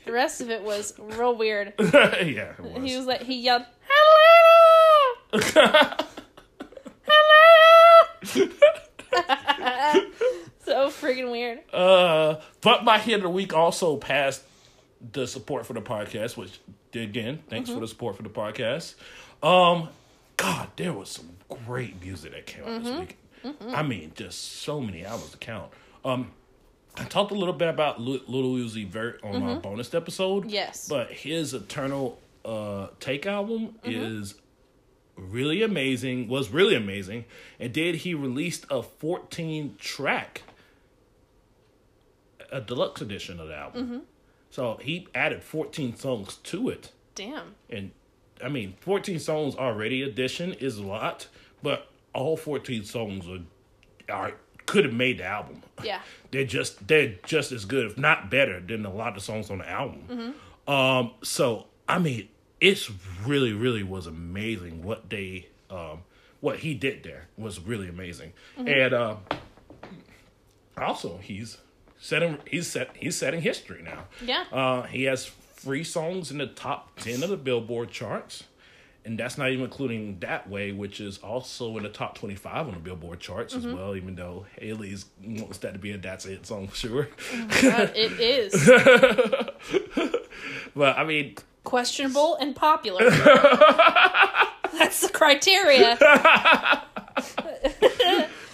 the rest of it was real weird. *laughs* yeah, it was. He was like, he yelled, "Hello, hello!" so freaking weird. Uh, but my hit of the week also passed the support for the podcast, which again, thanks Mm-hmm. for the support for the podcast. Um, God, there was some great music that came out Mm-hmm. this week. I mean, just so many albums to count. Um, I talked a little bit about Lil Uzi Vert on my bonus episode. Mm-hmm. Yes. but his Eternal uh Take album Mm-hmm. is really amazing. Was really amazing, and did he released a 14 track a deluxe edition of the album. Mm-hmm. So he added 14 songs to it. Damn. And I mean, 14 songs already addition is a lot, but all 14 songs are, are could have made the album. Yeah. *laughs* They're just they're just as good, if not better, than a lot of songs on the album. Mm-hmm. Um, so I mean, it's really, really was amazing what they um what he did there was really amazing. And uh also he's setting he's set he's setting history now. Yeah. Uh, he has free songs in the top 10 of the Billboard charts. And that's not even including That Way, which is also in the top 25 on the Billboard charts as well, even though Haley's wants that to be a That's It song for sure. God, it is *laughs* but I mean, questionable and popular. *laughs* That's the criteria. *laughs*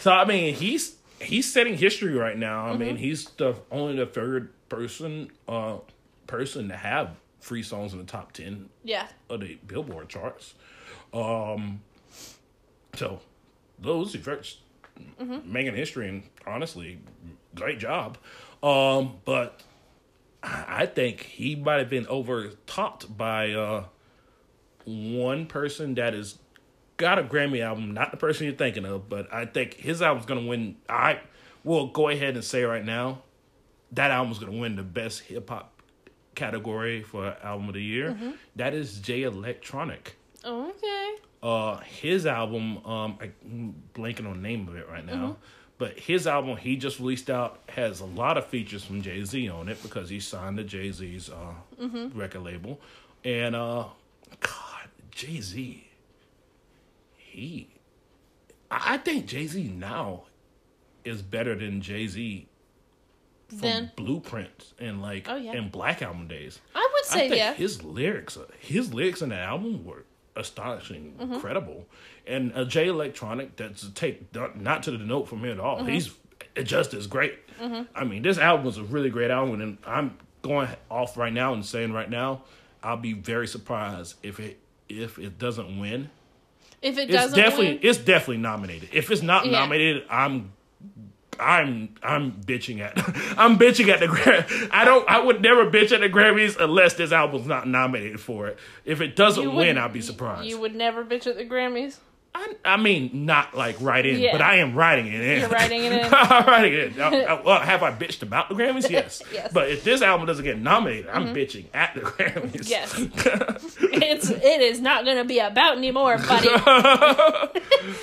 so I mean, he's he's setting history right now. I Mm-hmm. mean, he's the only the third person uh person to have free songs in the top 10 Yeah. of the Billboard charts. Um, so those effects making history and honestly, great job. Um, but I think he might have been overtopped by uh, one person that has got a Grammy album, not the person you're thinking of, but I think his album's gonna win. I will go ahead and say right now that album's gonna win the best hip hop category for album of the year. That is Jay Electronica. Okay. Uh, his album, um, I'm blanking on the name of it right now, but his album he just released out has a lot of features from Jay Z on it because he signed to Jay Z's uh record label, and uh, God, Jay Z, he, I I think Jay Z now is better than Jay Z from Then Blueprint and like Oh, yeah. and Black Album days. I would I say think yeah. his lyrics, his lyrics in the album were astonishing, Mm-hmm. incredible, and a Jay Electronica that's a take not to the note from me at all. Mm-hmm. He's just as great. I mean, this album was a really great album, and I'm going off right now and saying right now, I'll be very surprised if it if it doesn't win. If it It's doesn't definitely win, it's definitely nominated. If it's not Yeah. nominated, I'm I'm I'm bitching at *laughs* I'm bitching at the Gram. I don't I would never bitch at the Grammys unless this album's not nominated for it. If it doesn't win, I'd be surprised. You would never bitch at the Grammys. I, I mean, not like right in, Yeah. but I am writing it in. You're writing it *laughs* in? I'm writing it in. I- I- well, have I bitched about the Grammys? *laughs* Yes. Yes. Mm-hmm. But if this album doesn't get nominated, I'm bitching at the Grammys. Yes. *laughs* it's it is not gonna be about anymore, buddy.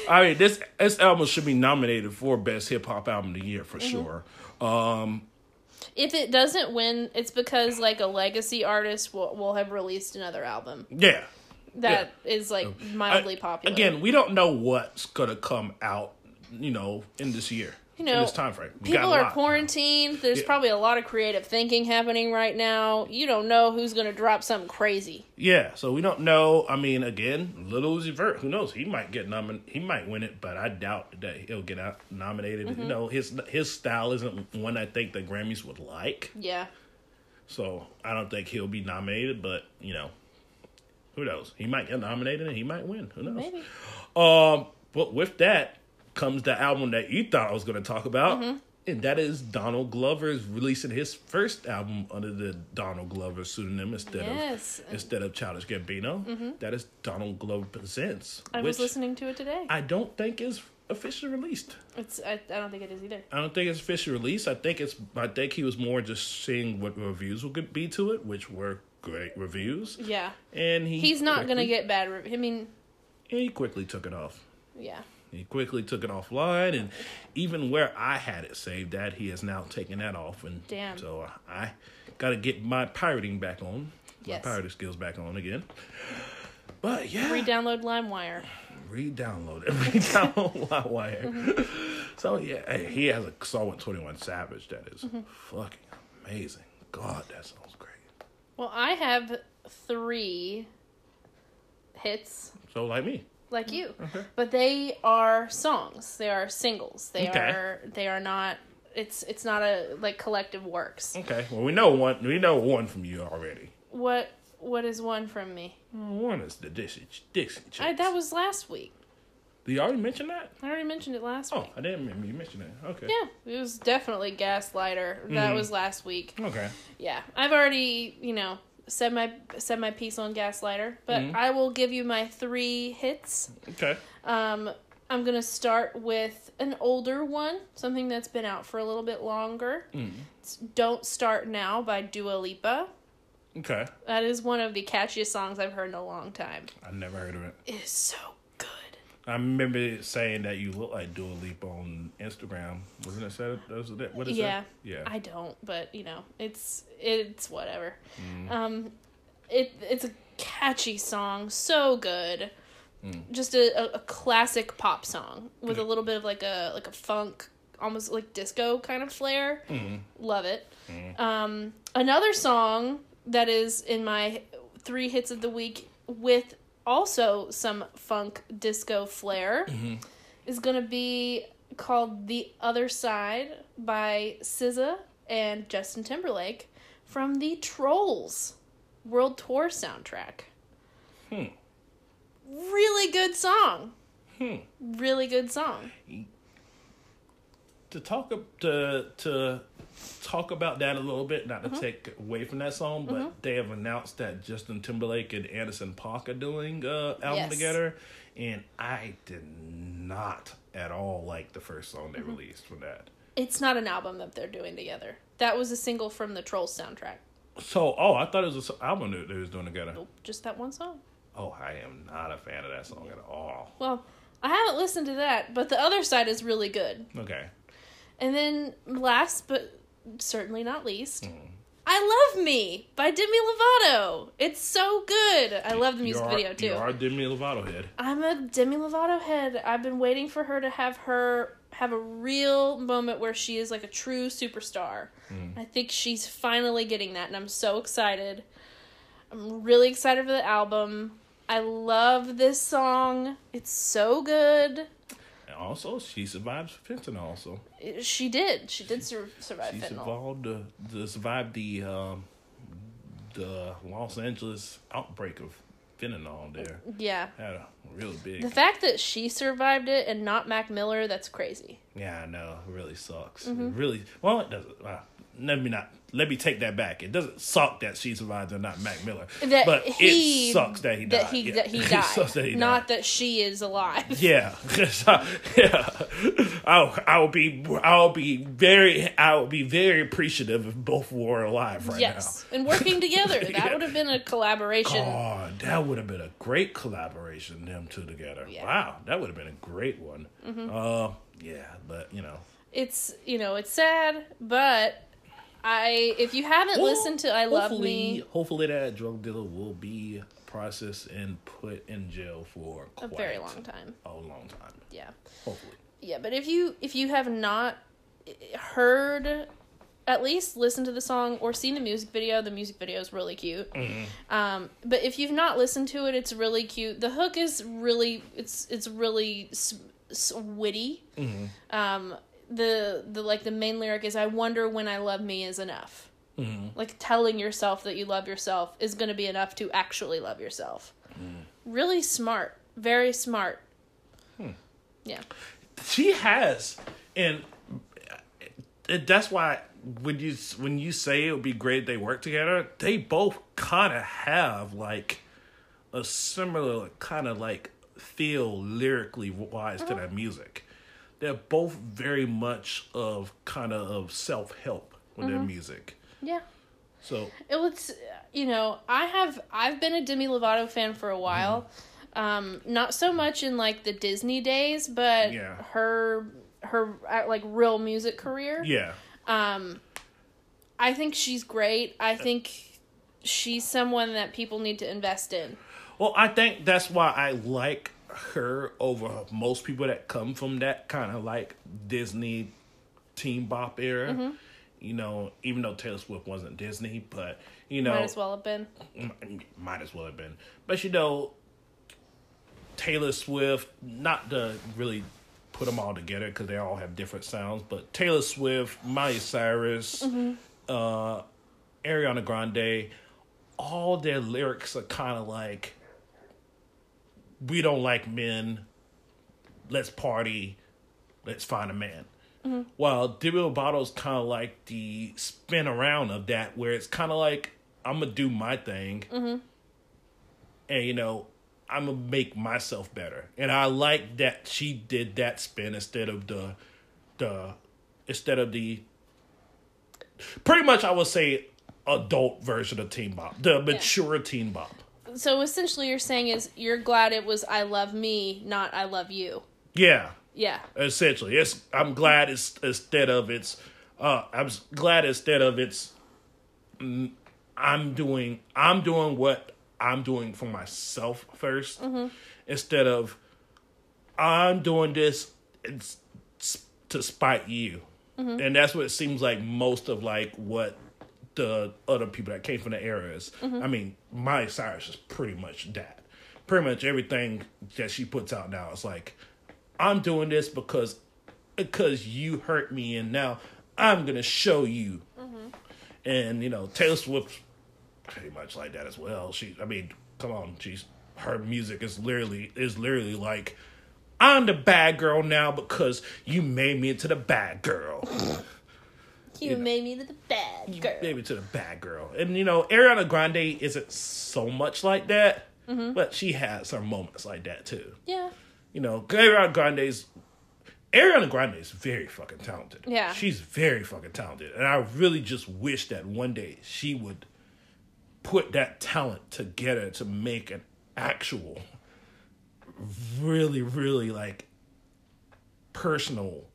I mean, this this album should be nominated for Best Hip Hop Album of the Year for Mm-hmm. sure. Um, if it doesn't win, it's because like a legacy artist will will have released another album yeah. That is like mildly I- popular. Again, we don't know what's gonna come out, you know, in this year. You know, in this time frame. We people are lot. quarantined. There's Yeah. probably a lot of creative thinking happening right now. You don't know who's gonna drop something crazy. Yeah, so we don't know. I mean, again, Lil Uzi Vert, who knows? He might get nomin. He might win it, but I doubt that he'll get out nominated. Mm-hmm. You know, his his style isn't one I think the Grammys would like. Yeah. So I don't think he'll be nominated. But you know, who knows? He might get nominated and he might win. Who knows? Maybe. Um, but with that comes the album that you thought I was going to talk about, Mm-hmm. and that is Donald Glover's releasing his first album under the Donald Glover pseudonym instead Yes. of instead of Childish Gambino. That is Donald Glover Presents, I was listening to it today. I don't think is officially released. It's I, I don't think it is either. I don't think it's officially released. I think it's. I think he was more just seeing what reviews would be to it, which were great reviews, Yeah. and he He's not gonna get bad. Re- I mean, He quickly took it off. yeah. He quickly took it offline, and even where I had it saved at, he has now taken that off. And Damn. so I got to get my pirating back on, Yes. my pirating skills back on again. But yeah, Re-download LimeWire. re-download it, *laughs* re-download LimeWire. Mm-hmm. So yeah, he has a song with Twenty One Savage that is Mm-hmm. fucking amazing. God, that sounds. Well, I have three hits So like me, like you, Okay. but they are songs. They are singles. They Okay. are. They are not. It's it's not a like collective works. okay. Well, we know one. We know one from you already. What what is one from me? One is the Dixie Dixie Chicks. I, that was last week. Did you already mention that? I already mentioned it last Oh, week. I didn't remember you mentioned that. Okay. Yeah, it was definitely Gaslighter. That Mhm. was last week. Okay. Yeah, I've already you know said my said my piece on Gaslighter, but Mhm. I will give you my three hits. Okay. Um, I'm gonna start with an older one, something that's been out for a little bit longer. Mm. It's "Don't Start Now" by Dua Lipa. Okay. That is one of the catchiest songs I've heard in a long time. I've never heard of it. It is so. I remember saying that you look like Dua Lipa on Instagram. Wasn't it said? Was it what is Yeah. that? Yeah. I don't, but you know, it's it's whatever. Mm. Um, it it's a catchy song, so good. Mm. Just a, a, classic pop song with a little bit of like a like a funk, almost like disco kind of flair. Mhm. Love it. Mhm. Um, another song that is in my three hits of the week with also some funk disco flair Mhm. is gonna be called "The Other Side" by SZA and Justin Timberlake from the Trolls World Tour soundtrack. Hmm. Really good song. Hmm. Really good song. To talk to to talk about that a little bit, not to Mm-hmm. take away from that song, but they have announced that Justin Timberlake and Anderson .Paak are doing uh album Yes. together, and I did not at all like the first song Mm-hmm. they released from that. It's not an album that they're doing together. That was a single from the Trolls soundtrack. So, oh, I thought it was an album that they was doing together. Nope, just that one song. Oh, I am not a fan of that song at all. Well, I haven't listened to that, but the other side is really good. Okay. And then last but certainly not least, Mm. I Love Me by Demi Lovato. It's so good. I love the music are, video too. You are a Demi Lovato head. I'm a Demi Lovato head. I've been waiting for her to have her have a real moment where she is like a true superstar. Mm. I think she's finally getting that and I'm so excited. I'm really excited for the album. I love this song. It's so good. Also, she survived fentanyl. Also, She did. She did sur- survive she fentanyl. survived the, the survived the um, the Los Angeles outbreak of fentanyl. There Yeah. had a really big. The fact that she survived it and not Mac Miller, that's crazy. yeah, I know. It really sucks. Mm-hmm. It really. Well, it doesn't. Uh, let me not let me take that back. It doesn't suck that she survived and not Mac Miller, That but he, it sucks that he died. That he, yeah. that *laughs* he died. sucks that he not died. that she is alive. *laughs* Yeah, *laughs* yeah. I'll I'll be I'll be very I'll be very appreciative if both were alive right now. yes, and working together. That Yeah. would have been a collaboration. now. God, that would have been a great collaboration. Them two together. Yeah. Wow, that would have been a great one. Uh, yeah, but you know, It's you know it's sad, but I if you haven't Well, listened to I Love Me Hopefully, that drug dealer will be processed and put in jail for a very long time. a long time. Yeah. Hopefully. Yeah, but if you if you have not heard at least listen to the song or seen the music video, the music video is really cute. Um, but if you've not listened to it, it's really cute. The hook is really it's it's really s- s- witty. Um, the the like the main lyric is "I wonder when I love me is enough." Mm-hmm. Like telling yourself that you love yourself is going to be enough to actually love yourself. Mm. Really smart, very smart. Hmm. Yeah. she has and that's why when you when you say it would be great they work together they both kind of have like a similar kind of like feel lyrically wise to uh-huh. that music they're both very much of kind of of self-help with their music Yeah. so It was, you know, I have I've been a Demi Lovato fan for a while. Um, not so much in like the Disney days, but Yeah. her her uh, like real music career. yeah Um, I think she's great. I think she's someone that people need to invest in. Well, I think that's why I like her over most people that come from that kind of like Disney teen bop era. Mm-hmm. You know, even though Taylor Swift wasn't Disney, but you know, Might as well have been. might as well have been. But you know, Taylor Swift, not to really put them all together because they all have different sounds, but Taylor Swift, Miley Cyrus, uh, Ariana Grande, all their lyrics are kind of like, we don't like men, let's party, let's find a man. Mm-hmm. While Demi Lovato's kind of like the spin around of that, where it's kind of like I'm gonna do my thing, mm-hmm. and you know I'm gonna make myself better. And I like that she did that spin instead of the the instead of the pretty much I would say adult version of Teen Bop, the mature Teen Bop. So essentially, you're saying is you're glad it was "I love me," not "I love you." Yeah, Yeah. essentially. It's I'm glad it's instead of it's uh I'm glad instead of it's mm, I'm doing I'm doing what I'm doing for myself 1st instead of I'm doing this it's to spite you. And that's what it seems like most of like what the other people that came from the era is. Mm-hmm. I mean, Miley Cyrus is pretty much that. Pretty much everything that she puts out now is like, I'm doing this because because you hurt me, and now I'm gonna show you. Mm-hmm. And you know, Taylor Swift pretty much like that as well. She, I mean, come on, she's her music is literally is literally like. I'm the bad girl now because you made me into the bad girl. *laughs* You made me to the bad girl. Maybe to the bad girl. And you know, Ariana Grande isn't so much like that, mm-hmm. but she has her moments like that too. Yeah. You know, Ariana Grande's Ariana Grande is very fucking talented. Yeah. She's very fucking talented. And I really just wish that one day she would put that talent together to make an actual really, really like personal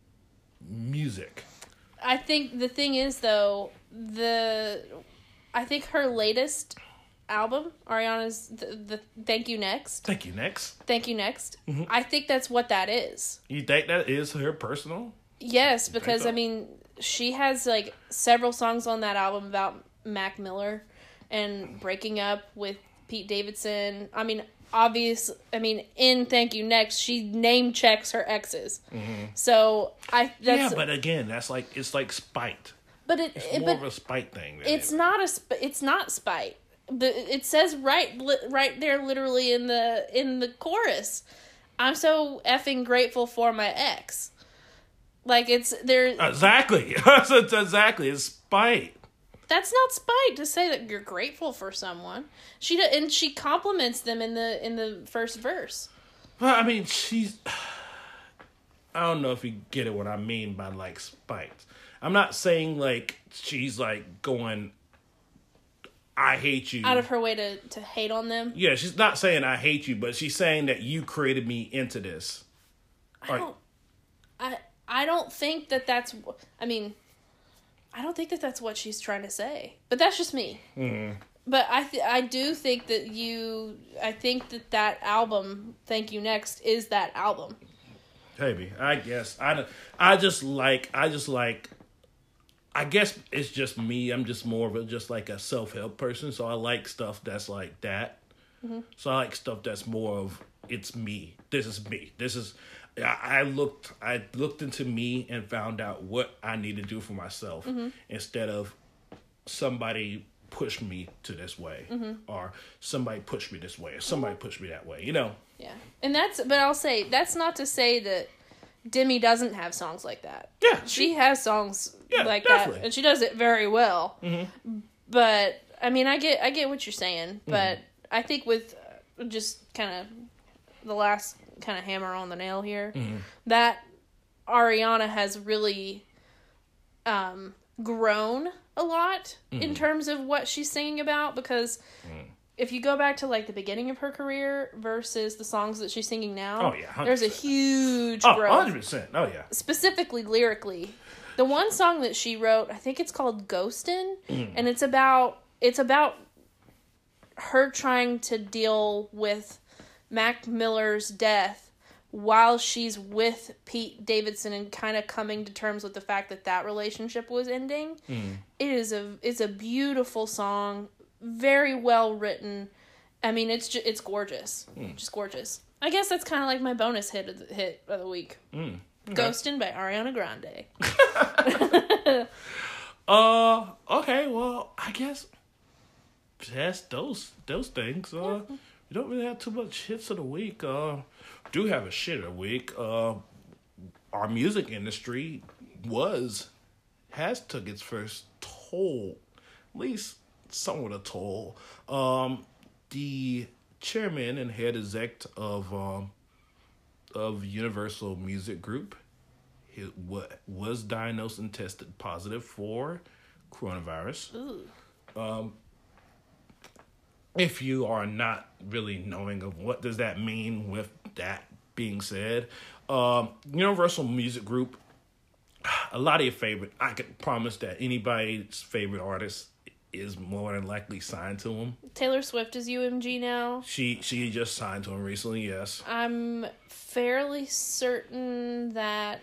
music. I think the thing is though the I think her latest album Ariana's the, the Thank You Next Thank you. Next. Thank You Next Mm-hmm. I think that's what that is You think that is her personal? yes because so? I mean she has like several songs on that album about Mac Miller and breaking up with Pete Davidson I mean obvious I mean in Thank You Next she name checks her exes so I that's Mm-hmm. yeah, but again, that's like it's like spite. but it, It's it more of a spite thing. it's it- not a sp- it's not spite the it says right li- right there literally in the in the chorus i'm so effing grateful for my ex like it's there exactly. *laughs* Exactly. It's spite. That's not spite to say that you're grateful for someone. She do, and she compliments them in the in the first verse. Well, I mean, she's. *sighs* I don't know if you get it what I mean by like spite. I'm not saying like she's like going. I hate you. Out of her way to to hate on them. yeah, she's not saying I hate you, but she's saying that you created me into this. I don't. I I don't think that that's. I mean, I don't think that that's what she's trying to say. But that's just me. Mm-hmm. But I th- I do think that you. I think that that album, Thank You Next, is that album. Maybe I guess I I just like I just like. I guess it's just me. I'm just more of a just like a self help person, so I like stuff that's like that. Mm-hmm. So I like stuff that's more of it's me. This is me. This is. I I looked. I looked into me and found out what I need to do for myself mm-hmm. instead of somebody pushed me to this way mm-hmm. or somebody pushed me this way or somebody mm-hmm. pushed me that way. You know. Yeah, and that's. But I'll say that's not to say that Demi doesn't have songs like that. Yeah. she has songs Yeah, like definitely. that, and she does it very well. But I mean, I get I get what you're saying, but I think with just kind of the last kind of hammer on the nail here, that Ariana has really um, grown a lot in terms of what she's singing about because. If you go back to like the beginning of her career versus the songs that she's singing now, Oh, yeah, there's a huge Oh, growth. 100%. Oh yeah. specifically lyrically. The one song that she wrote i think it's called ghostin and it's about it's about her trying to deal with mac miller's death while she's with pete davidson and kind of coming to terms with the fact that that relationship was ending it is a it's a beautiful song very well written. I mean it's just it's gorgeous. Just gorgeous. I guess that's kind of like my bonus hit of the, hit of the week. "Ghosting" by Ariana Grande. *laughs* *laughs* Uh, okay, well, I guess that's those those things. Uh, we don't really have too much hits of the week. Uh, do have a shit of the week. Uh, our music industry was has took its first toll, at least somewhat a toll. Um, the chairman and head exec of um of Universal Music Group he was diagnosed and tested positive for coronavirus. Ooh. If you are not really knowing of what does that mean with that being said, um, Universal Music Group, a lot of your favorite, I can promise that anybody's favorite artist is more than likely signed to them. Taylor Swift is UMG now. She she just signed to him recently, yes. I'm fairly certain that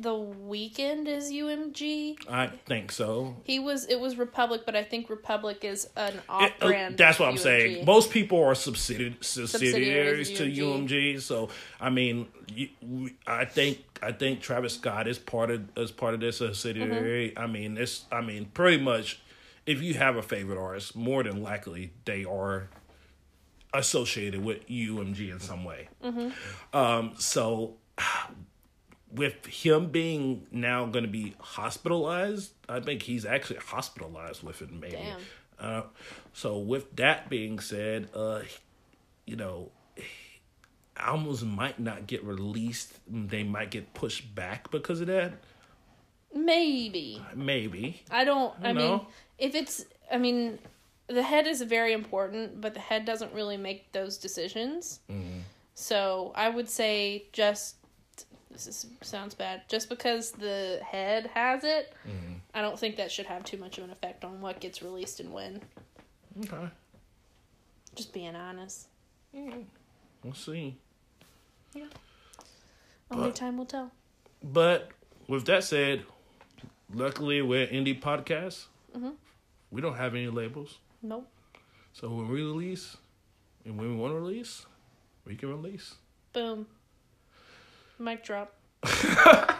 The Weeknd is UMG. I think so. He was it was Republic, but I think Republic is an off uh, brand. that's what I'm saying. Most people are subsidi- Subsidiaries subsidiaries to UMG. UMG. So I mean, you, we, I think I think Travis Scott is part of as part of this subsidiary. Mm-hmm. I mean, it's I mean, pretty much, if you have a favorite artist, more than likely they are associated with UMG in some way. Mm-hmm. Um, so with him being now going to be hospitalized, I think he's actually hospitalized with it. Maybe. Damn. Uh, so with that being said, uh, you know, albums might not get released. They might get pushed back because of that. Maybe. Maybe. I don't I mean if it's I mean the head is very important, but the head doesn't really make those decisions. Mm-hmm. So I would say just this is, sounds bad. Just because the head has it, Mm-hmm. I don't think that should have too much of an effect on what gets released and when. Okay. Just being honest. We'll see. Yeah. Only But- time will tell. But with that said, luckily we're indie podcast. We don't have any labels. Nope. So when we release and when we want to release, we can release. Boom. Mic drop. *laughs*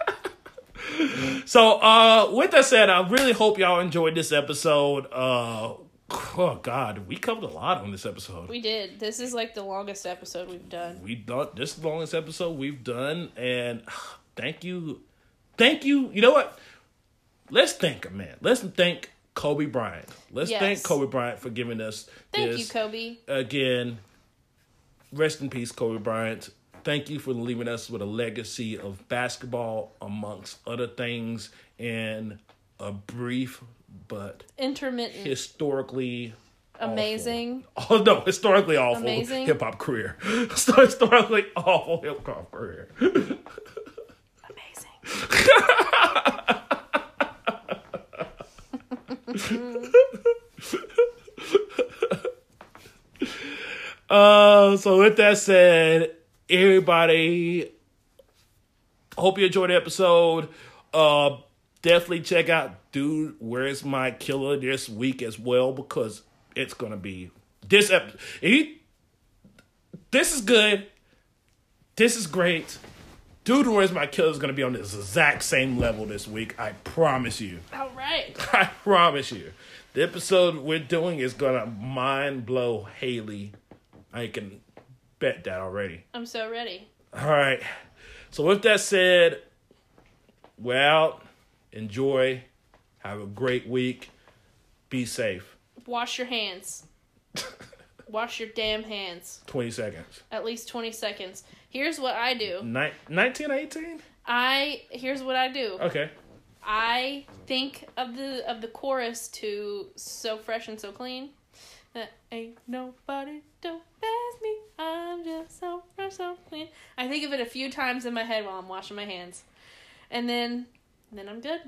So uh with that said, I really hope y'all enjoyed this episode. Uh oh god, we covered a lot on this episode. We did. This is like the longest episode we've done. We done this is the longest episode we've done and *sighs* thank you. Thank you. You know what? let's thank a man. Let's thank Kobe Bryant. Let's Yes. thank Kobe Bryant for giving us Thank this. you, Kobe. Again, rest in peace, Kobe Bryant. Thank you for leaving us with a legacy of basketball, amongst other things, and a brief but Intermittent. historically Amazing. awful- *laughs* Oh no, historically awful hip hop career. *laughs* historically awful hip hop career. Amazing. *laughs* Uh, so with that said, everybody, hope you enjoyed the episode. Uh, definitely check out Dude, Where's My Killer this week as well because it's gonna be this ep. He, this is good. This is great. Dude, Where's My Killer is gonna be on this exact same level this week. I promise you. All right. *laughs* I promise you. The episode we're doing is gonna mind blow Haley. I can bet that already. I'm so ready. All right. So with that said, we're out. Enjoy. Have a great week. Be safe. Wash your hands. *laughs* Wash your damn hands. Twenty seconds. At least 20 seconds. Here's what I do. Nin- 19, 18? I here's what I do. Okay. I think of the of the chorus to "So Fresh and So Clean." That ain't nobody don't pass me. I'm just so fresh, so clean. I think of it a few times in my head while I'm washing my hands, and then then I'm good.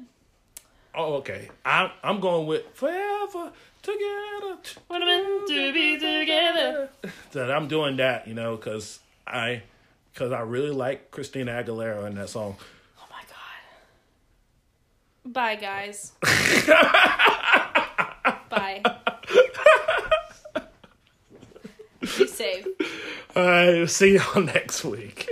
Oh, okay. I'm I'm going with forever together. What meant to be together. *laughs* That I'm doing that, you know, because I because I really like Christina Aguilera in that song. Oh my god. Bye, guys. *laughs* All right, see y'all *laughs* next week.